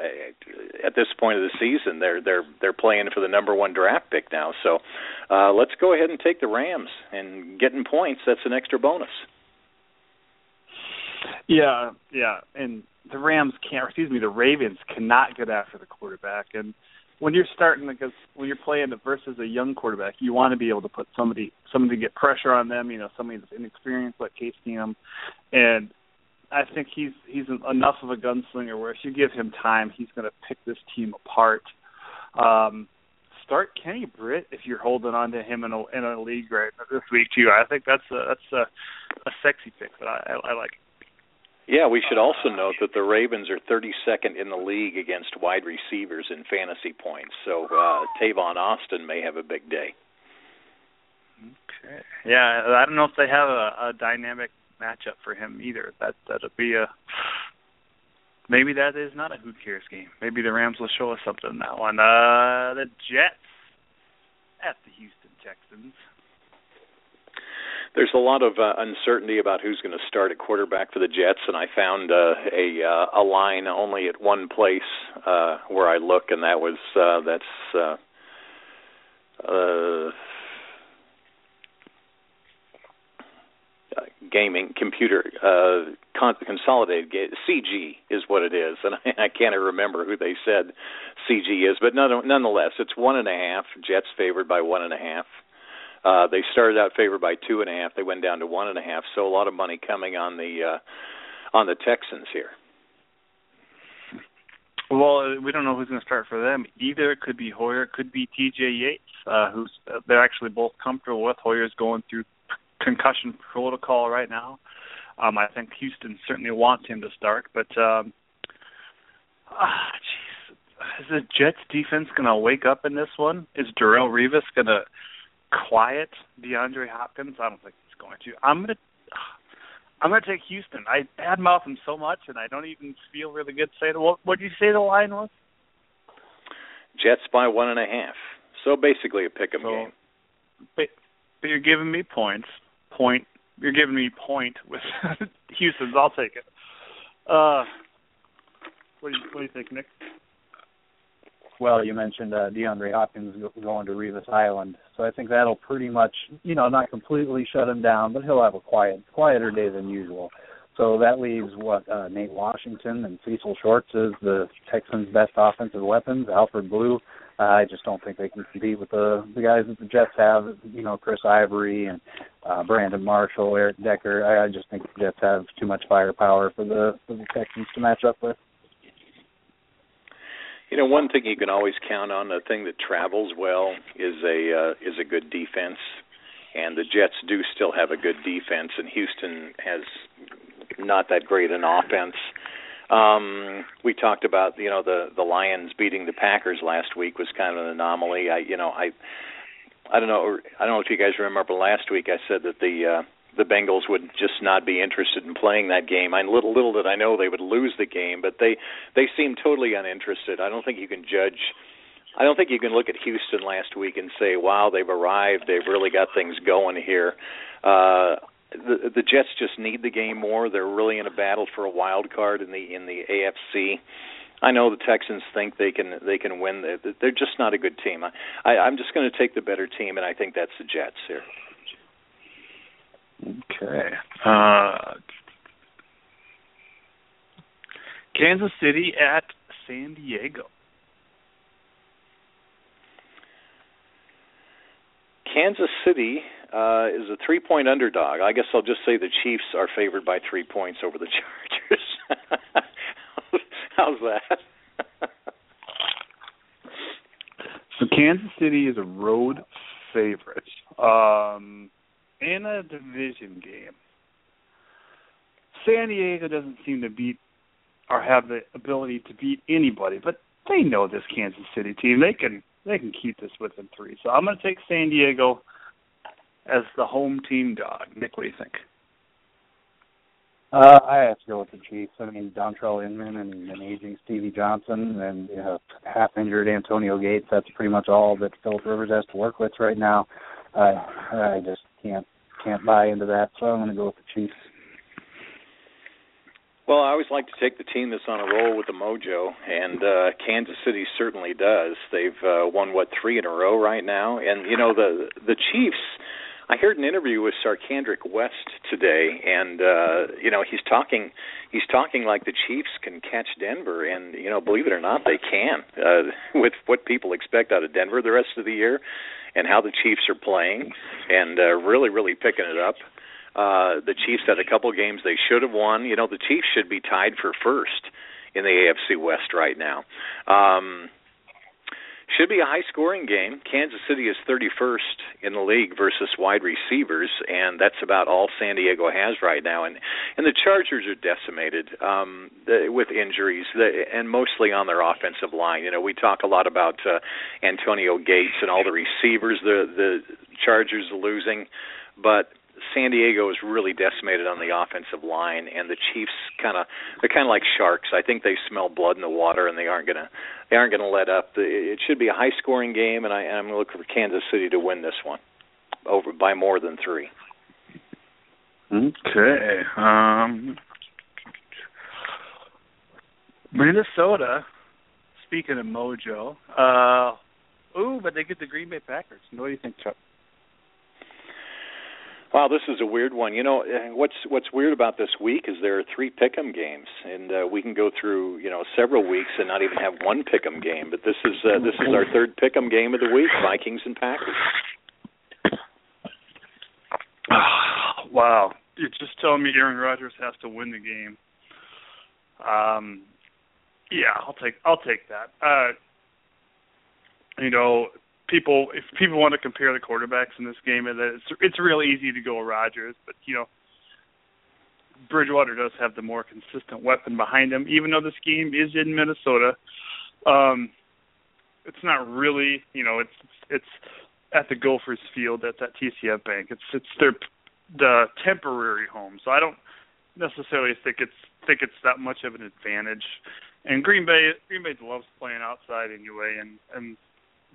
at this point of the season they're they're they're playing for the number 1 draft pick now. So uh let's go ahead and take the Rams and getting points that's an extra bonus. Yeah, yeah, and the Rams can't. Excuse me, the Ravens cannot get after the quarterback. And when you're starting, because when you're playing versus a young quarterback, you want to be able to put somebody, somebody to get pressure on them. You know, somebody that's inexperienced like Case Keenum, and I think he's he's enough of a gunslinger where if you give him time, he's going to pick this team apart. Um, start Kenny Britt if you're holding on to him in a in a league right this week too. I think that's a that's a, a sexy pick that I, I, I like. Yeah, we should also note that the Ravens are 32nd in the league against wide receivers in fantasy points. So uh Tavon Austin may have a big day. Okay. Yeah, I don't know if they have a, a dynamic matchup for him either. That that'll be a maybe that is not a who cares game. Maybe the Rams will show us something in that one. Uh the Jets at the Houston Texans. There's a lot of uh, uncertainty about who's going to start at quarterback for the Jets, and I found uh, a uh, a line only at one place uh, where I look, and that was uh, that's uh, uh, gaming computer uh con- consolidated ga- CG is what it is and I, I can't remember who they said CG is but none, nonetheless it's one and a half Jets favored by one and a half Uh, they started out favored by two and a half. They went down to one and a half. So a lot of money coming on the uh, on the Texans here. Well, we don't know who's going to start for them either. It could be Hoyer, it could be T.J. Yates, uh, who's uh, they're actually both comfortable with. Hoyer's going through concussion protocol right now. Um, I think Houston certainly wants him to start, but um, ah, jeez, is the Jets defense going to wake up in this one? Is Darrelle Revis going to quiet DeAndre Hopkins? I don't think he's going to. I'm going to I'm going to take Houston. I badmouth them so much, and I don't even feel really good saying what. What did you say the line was? Jets by one and a half. So basically a pick 'em so, game. But, but you're giving me points. Point. You're giving me point with Houston's. I'll take it. Uh, what do you What do you think, Nick? well, you mentioned uh, DeAndre Hopkins going to Revis Island, so I think that'll pretty much, you know, not completely shut him down, but he'll have a quiet, quieter day than usual. So that leaves what uh, Nate Washington and Cecil Shorts as the Texans' best offensive weapons. Alfred Blue, uh, I just don't think they can compete with the the guys that the Jets have. You know, Chris Ivory and uh, Brandon Marshall, Eric Decker. I, I just think the Jets have too much firepower for the for the Texans to match up with. You know, one thing you can always count on, a thing that travels well, is a uh, is a good defense, and the Jets do still have a good defense, and Houston has not that great an offense. Um, we talked about you know the the Lions beating the Packers last week was kind of an anomaly. I you know I I don't know I don't know if you guys remember last week I said that the uh, the Bengals would just not be interested in playing that game. I little little did I know they would lose the game, but they they seem totally uninterested. I don't think you can judge. I don't think you can look at Houston last week and say, "Wow, they've arrived. They've really got things going here." Uh, the the Jets just need the game more. They're really in a battle for a wild card in the in the AFC. I know the Texans think they can they can win. They're just not a good team. I, I I'm just going to take the better team, and I think that's the Jets here. Okay. Uh, Kansas City at San Diego. Kansas City uh, is a three point underdog. I guess I'll just say the Chiefs are favored by three points over the Chargers. How's that? so Kansas City is a road favorite. Um, in a division game, San Diego doesn't seem to beat or have the ability to beat anybody, but they know this Kansas City team. They can they can keep this within three. So I'm going to take San Diego as the home team dog. Nick, what do you think? Uh, I have to go with the Chiefs. I mean, Dontrelle Inman and an aging Stevie Johnson and you know, half injured Antonio Gates. That's pretty much all that Philip Rivers has to work with right now. Uh, I just can't can't buy into that, so I'm going to go with the Chiefs. Well, I always like to take the team that's on a roll with the mojo, and uh, Kansas City certainly does. They've uh, won what three in a row right now, and you know the the Chiefs. I heard an interview with Charcandrick West today, and uh, you know he's talking he's talking like the Chiefs can catch Denver, and you know believe it or not, they can. Uh, with what people expect out of Denver the rest of the year, and how the Chiefs are playing, and uh, really really picking it up. Uh, the Chiefs had a couple games they should have won. You know the Chiefs should be tied for first in the AFC West right now. Um, should be a high scoring game. Kansas City is 31st in the league versus wide receivers, and that's about all San Diego has right now. And and the Chargers are decimated um, the, with injuries, the, and mostly on their offensive line. You know, we talk a lot about uh, Antonio Gates and all the receivers the the Chargers are losing, but San Diego is really decimated on the offensive line, and the Chiefs kind of they're kind of like sharks. I think they smell blood in the water, and they aren't gonna they aren't gonna let up. It should be a high scoring game, and I, I'm looking for Kansas City to win this one over by more than three. Okay. Um, Minnesota. Speaking of mojo, uh, ooh, but they get the Green Bay Packers. What do you think, Chuck? Wow, this is a weird one. You know, what's what's weird about this week is there are three pick'em games, and uh, we can go through you know several weeks and not even have one pick'em game. But this is uh, this is our third pick'em game of the week: Vikings and Packers. wow, you're just telling me Aaron Rodgers has to win the game. Um, yeah, I'll take I'll take that. Uh, you know, people if people want to compare the quarterbacks in this game, it's it's real easy to go Rodgers, but you know, Bridgewater does have the more consistent weapon behind him, even though this game is in Minnesota. Um, it's not really, you know, it's it's at the Gophers Field. At TCF Bank. It's it's their the temporary home, so I don't necessarily think it's think it's that much of an advantage. And Green Bay Green Bay loves playing outside anyway, and and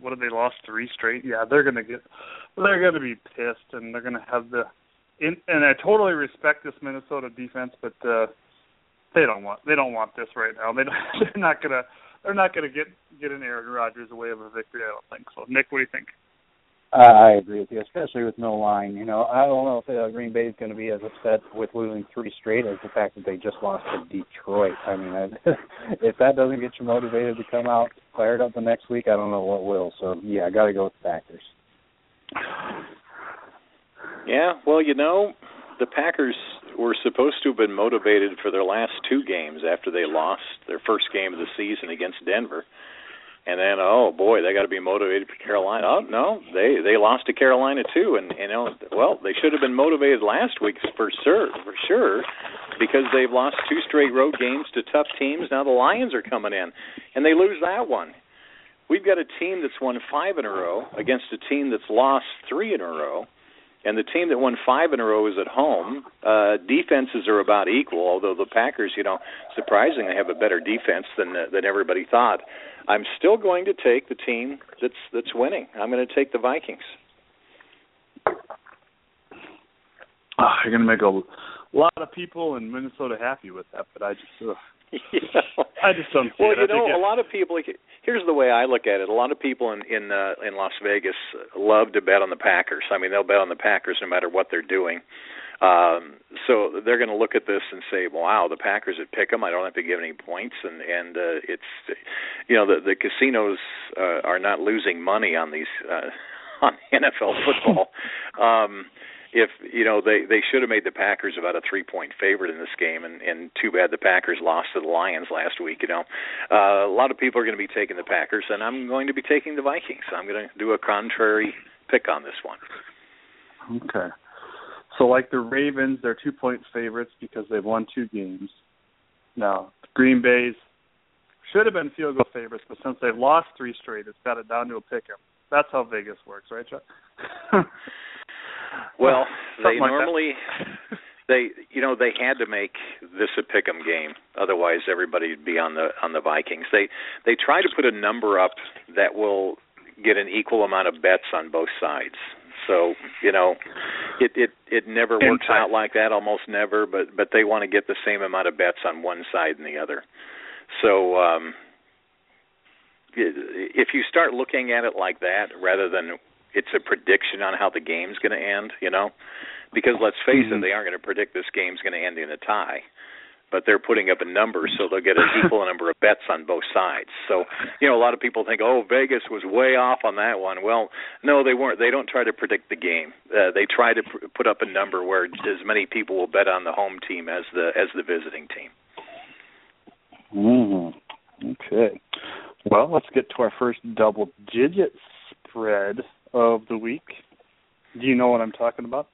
what have they lost three straight? Yeah, they're gonna get they're gonna be pissed, and they're gonna have the. In, and I totally respect this Minnesota defense, but uh they don't want they don't want this right now. They don't, they're not gonna they're not gonna get get an Aaron Rodgers away of a victory. I don't think so. Nick, what do you think? I agree with you, especially with no line. You know, I don't know if uh, Green Bay is going to be as upset with losing three straight as the fact that they just lost to Detroit. I mean, I, if that doesn't get you motivated to come out fired up the next week, I don't know what will. So yeah, I got to go with the Packers. Yeah, well, you know, the Packers were supposed to have been motivated for their last two games after they lost their first game of the season against Denver and then oh boy, they got to be motivated for Carolina. Oh no, they they lost to Carolina too, and you know well they should have been motivated last week for sure for sure because they've lost two straight road games to tough teams. Now the Lions are coming in, and they lose that one. We've got a team that's won five in a row against a team that's lost three in a row. And the team that won five in a row is at home. Uh, defenses are about equal, although the Packers, you know, surprisingly have a better defense than than everybody thought. I'm still going to take the team that's that's winning. I'm going to take the Vikings. Oh, you're going to make a lot of people in Minnesota happy with that, but I just uh, yeah. I just don't. well, you know, a lot of people. Here's the way I look at it. A lot of people in in uh, in Las Vegas love to bet on the Packers. I mean, they'll bet on the Packers no matter what they're doing. Um, so they're going to look at this and say, "Wow, the Packers would pick them. I don't have to give any points." And and uh, it's, you know, the the casinos uh, are not losing money on these uh, on NFL football. um, if you know they they should have made the Packers about a three point favorite in this game, and and too bad the Packers lost to the Lions last week. You know, uh, a lot of people are going to be taking the Packers, and I'm going to be taking the Vikings. I'm going to do a contrary pick on this one. Okay. So, like the Ravens, they're two point favorites because they've won two games. Now, Green Bay's should have been field goal favorites, but since they've lost three straight, it's got it down to a pick 'em. That's how Vegas works, right, Chuck? well, they normally they you know they had to make this a pick 'em game, otherwise everybody would be on the on the Vikings. They they try to put a number up that will get an equal amount of bets on both sides. So you know, it it it never works out like that, almost never. But but they want to get the same amount of bets on one side and the other. So um, if you start looking at it like that, rather than it's a prediction on how the game's going to end, you know, because let's face mm-hmm. it, they aren't going to predict this game's going to end in a tie but they're putting up a number so they'll get an equal number of bets on both sides. So, you know, a lot of people think, "Oh, Vegas was way off on that one." Well, no, they weren't. They don't try to predict the game. Uh, they try to pr- put up a number where as many people will bet on the home team as the as the visiting team. Mm-hmm. Okay. Well, let's get to our first double-digit spread of the week. Do you know what I'm talking about?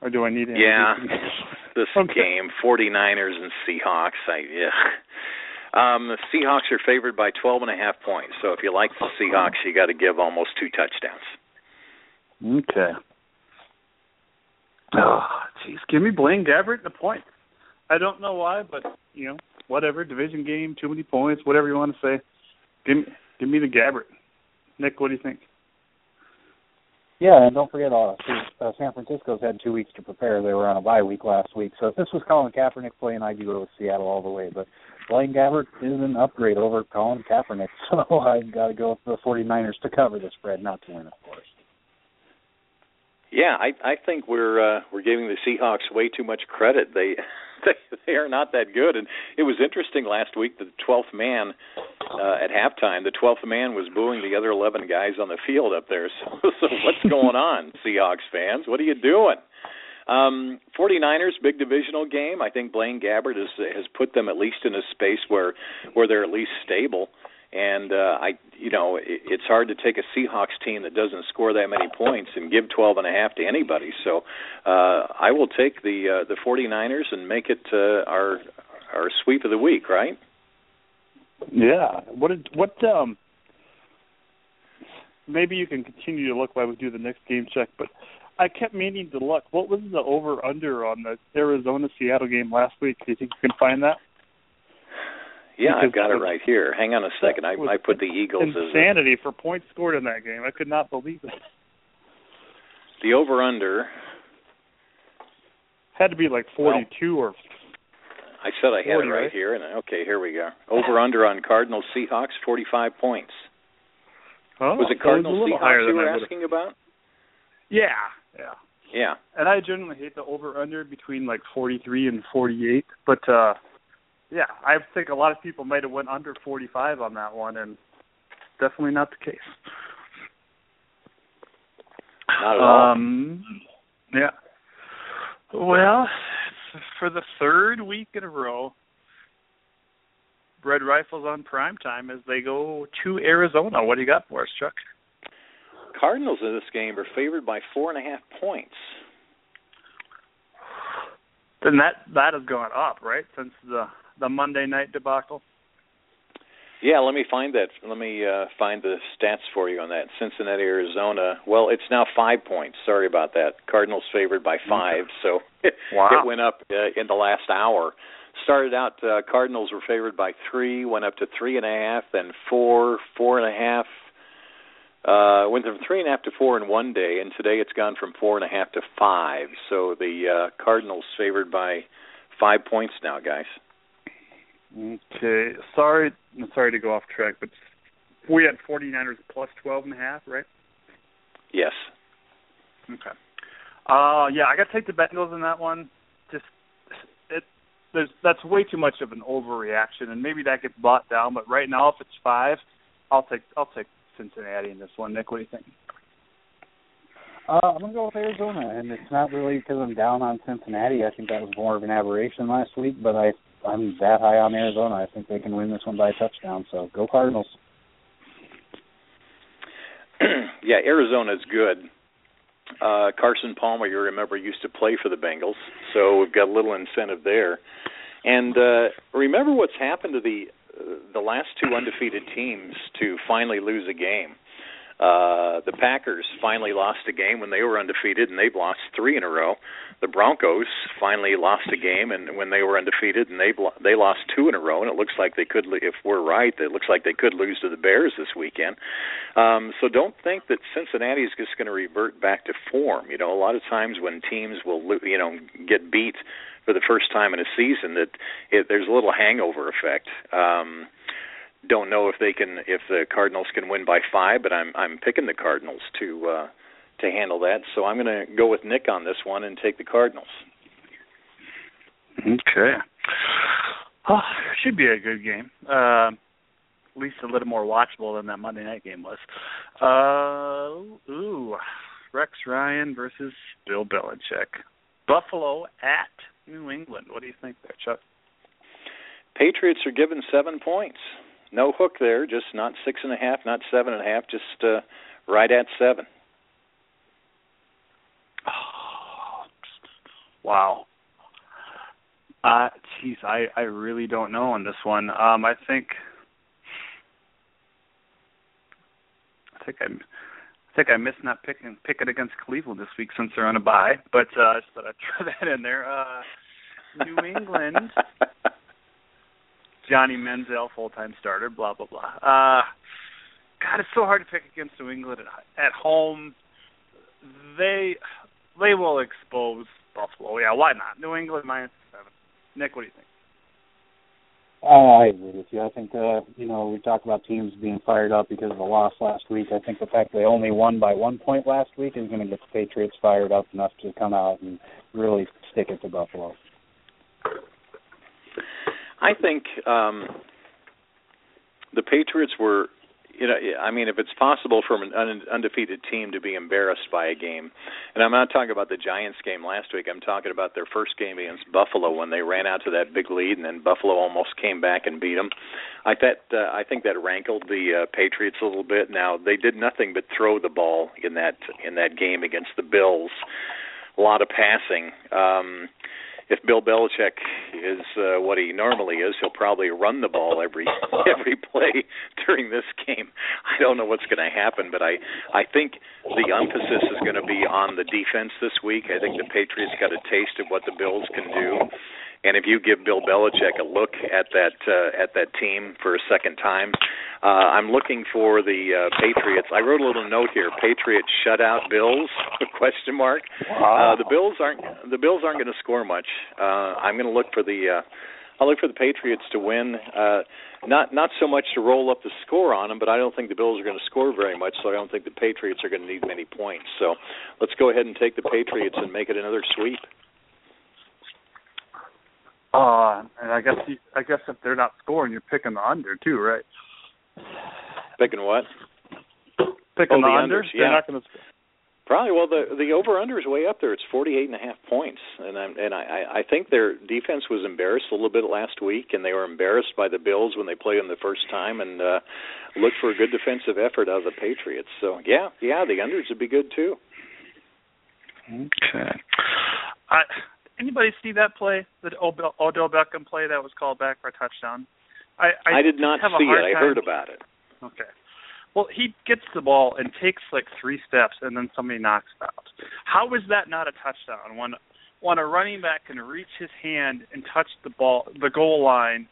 Or do I need any? Yeah, this okay. game, 49ers and Seahawks. I yeah. Um, the Seahawks are favored by 12 and a half points. So if you like the Seahawks, you got to give almost two touchdowns. Okay. Oh, jeez, give me Blaine Gabbert the point. I don't know why, but you know, whatever. Division game, too many points, whatever you want to say. Give me, give me the Gabbert. Nick, what do you think? Yeah, and don't forget, uh, uh, San Francisco's had two weeks to prepare. They were on a bye week last week. So if this was Colin Kaepernick playing, I'd go with Seattle all the way. But Blaine Gabbert is an upgrade over Colin Kaepernick. So I've got to go with the 49ers to cover the spread, not to win, of course. Yeah, I I think we're uh, we're giving the Seahawks way too much credit. They they, are not that good. And it was interesting last week. The twelfth man uh, at halftime, the twelfth man was booing the other eleven guys on the field up there. So, so what's going on, Seahawks fans? What are you doing? Um, 49ers big divisional game. I think Blaine Gabbert has has put them at least in a space where where they're at least stable. And uh, I, you know, it, it's hard to take a Seahawks team that doesn't score that many points and give 12 and a half to anybody. So uh, I will take the uh, the 49ers and make it uh, our our sweep of the week. Right? Yeah. What did what um maybe you can continue to look while we do the next game check, but I kept meaning to look. What was the over under on the Arizona Seattle game last week? Do you think you can find that? Yeah, I've got it right here. Hang on a second. I, I put the Eagles as a, Insanity for points scored in that game. I could not believe it. the over under. Had to be like forty two or I said I had 40, it right, right? here, and okay, here we go. Over under on Cardinals Seahawks 45 points. oh, was it Cardinals little Seahawks you were asking about? Yeah, yeah. Yeah. And I generally hate the over under between like forty three and forty eight, but uh yeah, I think a lot of people might have went under forty five on that one, and definitely not the case. Not at all. Um, yeah. Well, for the third week in a row, Red Rifles on prime time as they go to Arizona. What do you got for us, Chuck? Cardinals in this game are favored by four and a half points. Then that that has gone up, right, since the the Monday night debacle. Yeah, let me find that. Let me uh, find the stats for you on that. Cincinnati, Arizona. Well, it's now five points. Sorry about that. Cardinals favored by five, so Wow. it went up uh, in the last hour. Started out, uh, Cardinals were favored by three, went up to three and a half, then four, four and a half. Uh, went from three and a half to four in one day, and today it's gone from four and a half to five. So the uh, Cardinals favored by five points now, guys. Okay. Sorry, sorry to go off track, but we had 49ers plus 12 and a half, right? Yes. Okay. Uh yeah, I got to take the Bengals in that one. Just it there's that's way too much of an overreaction and maybe that gets bought down, but right now if it's 5, I'll take I'll take Cincinnati in this one. Nick, what do you think? Uh, I'm gonna go with Arizona, and it's not really because I'm down on Cincinnati. I think that was more of an aberration last week, but I I'm that high on Arizona. I think they can win this one by a touchdown. So go Cardinals. yeah, Arizona's good. Uh, Carson Palmer, you remember, used to play for the Bengals, so we've got a little incentive there. And uh, remember what's happened to the uh, the last two undefeated teams to finally lose a game. Uh, the Packers finally lost a game when they were undefeated, and they've lost three in a row. The Broncos finally lost a game, and when they were undefeated, and they they lost two in a row. And it looks like they could, if we're right, it looks like they could lose to the Bears this weekend. Um, so don't think that Cincinnati is just going to revert back to form. You know, a lot of times when teams will, you know, get beat for the first time in a season, that it, there's a little hangover effect. Um, don't know if they can if the Cardinals can win by five, but I'm I'm picking the Cardinals to uh to handle that. So I'm going to go with Nick on this one and take the Cardinals. Okay. Oh, should be a good game. Uh, at least a little more watchable than that Monday night game was. Uh, ooh, Rex Ryan versus Bill Belichick. Buffalo at New England. What do you think there, Chuck? Patriots are given seven points. No hook there, just not six and a half, not seven and a half, just uh, right at seven. Oh, wow. Uh, geez, I I really don't know on this one. Um, I think I think I I think I missed not picking picking against Cleveland this week since they're on a bye, but uh, I just thought I'd throw that in there. Uh, New England, Johnny Manziel, full time starter, blah blah blah. Uh, God, it's so hard to pick against New England at, at home. They they will expose Buffalo. Yeah, why not? New England minus seven. Nick, what do you think? I agree with you. I think uh, you know we talk about teams being fired up because of the loss last week. I think the fact they only won by one point last week is going to get the Patriots fired up enough to come out and really stick it to Buffalo. I think um, the Patriots were you know, I mean, if it's possible for an undefeated team to be embarrassed by a game, and I'm not talking about the Giants game last week. I'm talking about their first game against Buffalo when they ran out to that big lead, and then Buffalo almost came back and beat them. I that uh, I think that rankled the uh, Patriots a little bit. Now they did nothing but throw the ball in that in that game against the Bills. A lot of passing. Um, if Bill Belichick is uh, what he normally is, he'll probably run the ball every every play during this game. I don't know what's going to happen, but I I think the emphasis is going to be on the defense this week. I think the Patriots got a taste of what the Bills can do. And if you give Bill Belichick a look at that uh, at that team for a second time, uh, I'm looking for the uh, Patriots. I wrote a little note here: Patriots shutout Bills? Question mark. Wow. Uh, the Bills aren't the Bills aren't going to score much. Uh, I'm going to look for the. Uh, I'll look for the Patriots to win. Uh, not not so much to roll up the score on them, but I don't think the Bills are going to score very much. So I don't think the Patriots are going to need many points. So let's go ahead and take the Patriots and make it another sweep. Uh, and I guess you, I guess if they're not scoring, you're picking the under too, right? Picking what? Picking Oh, the, the under. unders, They're yeah. not going to. Probably. Well, the the over under is way up there. It's forty eight and a half points, and I'm and I I think their defense was embarrassed a little bit last week, and they were embarrassed by the Bills when they played them the first time, and uh look for a good defensive effort out of the Patriots. So yeah, yeah, the unders would be good too. Okay. I anybody see that play, that Odell, Odell Beckham play that was called back for a touchdown? I I, I, did not see it. I heard about it. Okay. Well, he gets the ball and takes like three steps, and then somebody knocks it out. How is that not a touchdown when when a running back can reach his hand and touch the ball, the goal line,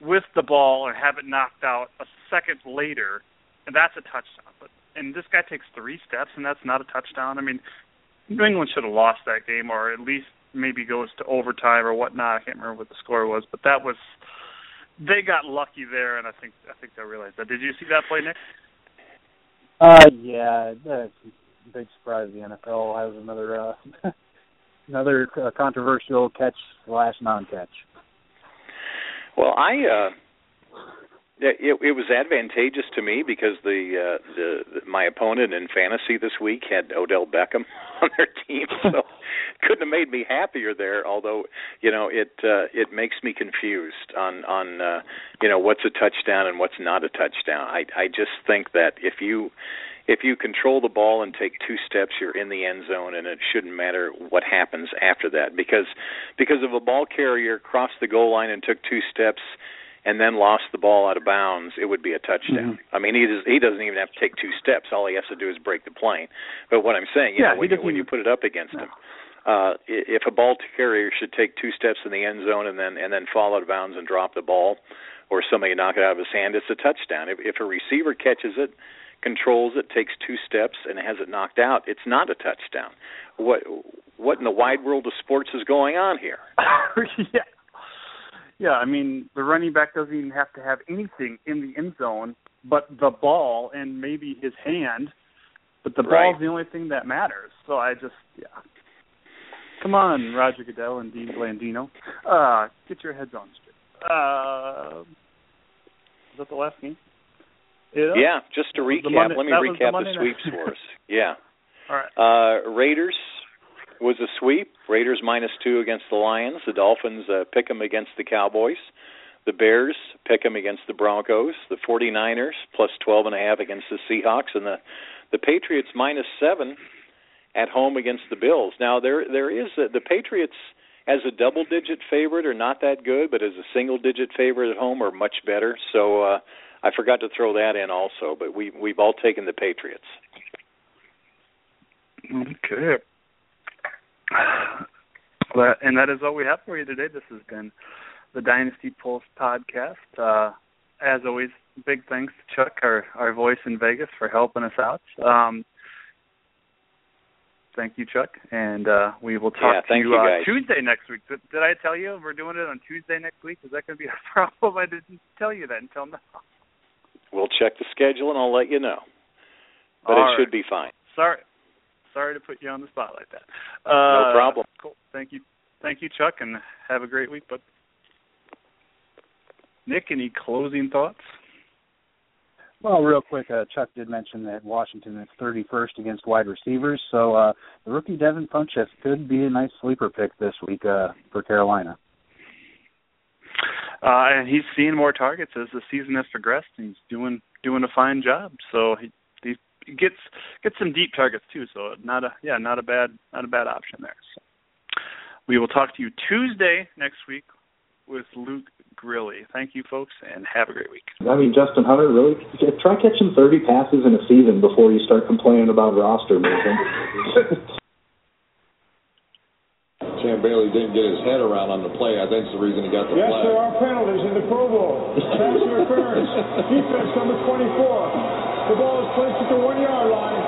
with the ball and have it knocked out a second later, and that's a touchdown. But and this guy takes three steps, and that's not a touchdown. I mean, New England should have lost that game, or at least maybe goes to overtime or whatnot. I can't remember what the score was, but that was they got lucky there, and I think I think they realized that. Did you see that play, Nick? Uh, yeah, that's a big surprise. The NFL has another uh, another uh, controversial catch slash non-catch. Well, I uh it, it was advantageous to me because the uh the, the my opponent in fantasy this week had Odell Beckham on their team, so couldn't have made me happier there. Although you know it uh, it makes me confused on on uh, you know what's a touchdown and what's not a touchdown. I I just think that if you if you control the ball and take two steps, you're in the end zone, and it shouldn't matter what happens after that because because if a ball carrier crossed the goal line and took two steps and then lost the ball out of bounds, it would be a touchdown. Mm-hmm. I mean, he does, he doesn't even have to take two steps. All he has to do is break the plane. But what I'm saying, you Yeah, know, when you, when you put it up against him, uh, if a ball carrier should take two steps in the end zone and then and then fall out of bounds and drop the ball, or somebody knock it out of his hand, it's a touchdown. If, if a receiver catches it, controls it, takes two steps, and has it knocked out, it's not a touchdown. What what in the wide world of sports is going on here? yeah. Yeah, I mean, the running back doesn't even have to have anything in the end zone but the ball and maybe his hand, but the Right. ball's the only thing that matters. So I just, yeah. Come on, Roger Goodell and Dean Blandino. Uh, get your heads on straight. Uh, is that the last game? Yeah. Yeah, just to That was the recap, Monday- let me was the recap the, sweeps for us. Yeah. All right. Uh Raiders was a sweep. Raiders minus two against the Lions. The Dolphins uh, pick 'em against the Cowboys. The Bears pick 'em against the Broncos. The 49ers plus twelve and a half against the Seahawks, and the the Patriots minus seven at home against the Bills. Now there there is a, the Patriots as a double digit favorite are not that good, but as a single digit favorite at home are much better. So uh I forgot to throw that in also, but we we've all taken the Patriots. Okay. Well, and that is all we have for you today. This has been the Dynasty Pulse podcast. Uh, as always, big thanks to Chuck, our, our voice in Vegas, for helping us out. Um, thank you, Chuck, and uh, we will talk Yeah, to you, uh. Tuesday next week. Did, did I tell you we're doing it on Tuesday next week? Is that going to be a problem? I didn't tell you that until now. We'll check the schedule and I'll let you know. But All it right. should be fine. Sorry, sorry to put you on the spot like that. No Uh, problem. Cool. Thank you, thank you, Chuck, and have a great week. But Nick, any closing thoughts? Well, real quick, uh, Chuck did mention that Washington is 31st against wide receivers, so uh, the rookie Devin Funchess could be a nice sleeper pick this week uh, for Carolina. Uh, and he's seeing more targets as the season has progressed. And he's doing doing a fine job. So he, he gets gets some deep targets too. So not a yeah not a bad not a bad option there. So we will talk to you Tuesday next week with Luke Grilly. Thank you, folks, and have a great week. I mean, Justin Hunter, really try catching 30 passes in a season before you start complaining about roster movement. Champ Bailey didn't get his head around on the play. I think it's the reason he got the yes, flag. there are penalties in the Pro Bowl. Pass interference. Defense number 24. The ball is placed at the one-yard line.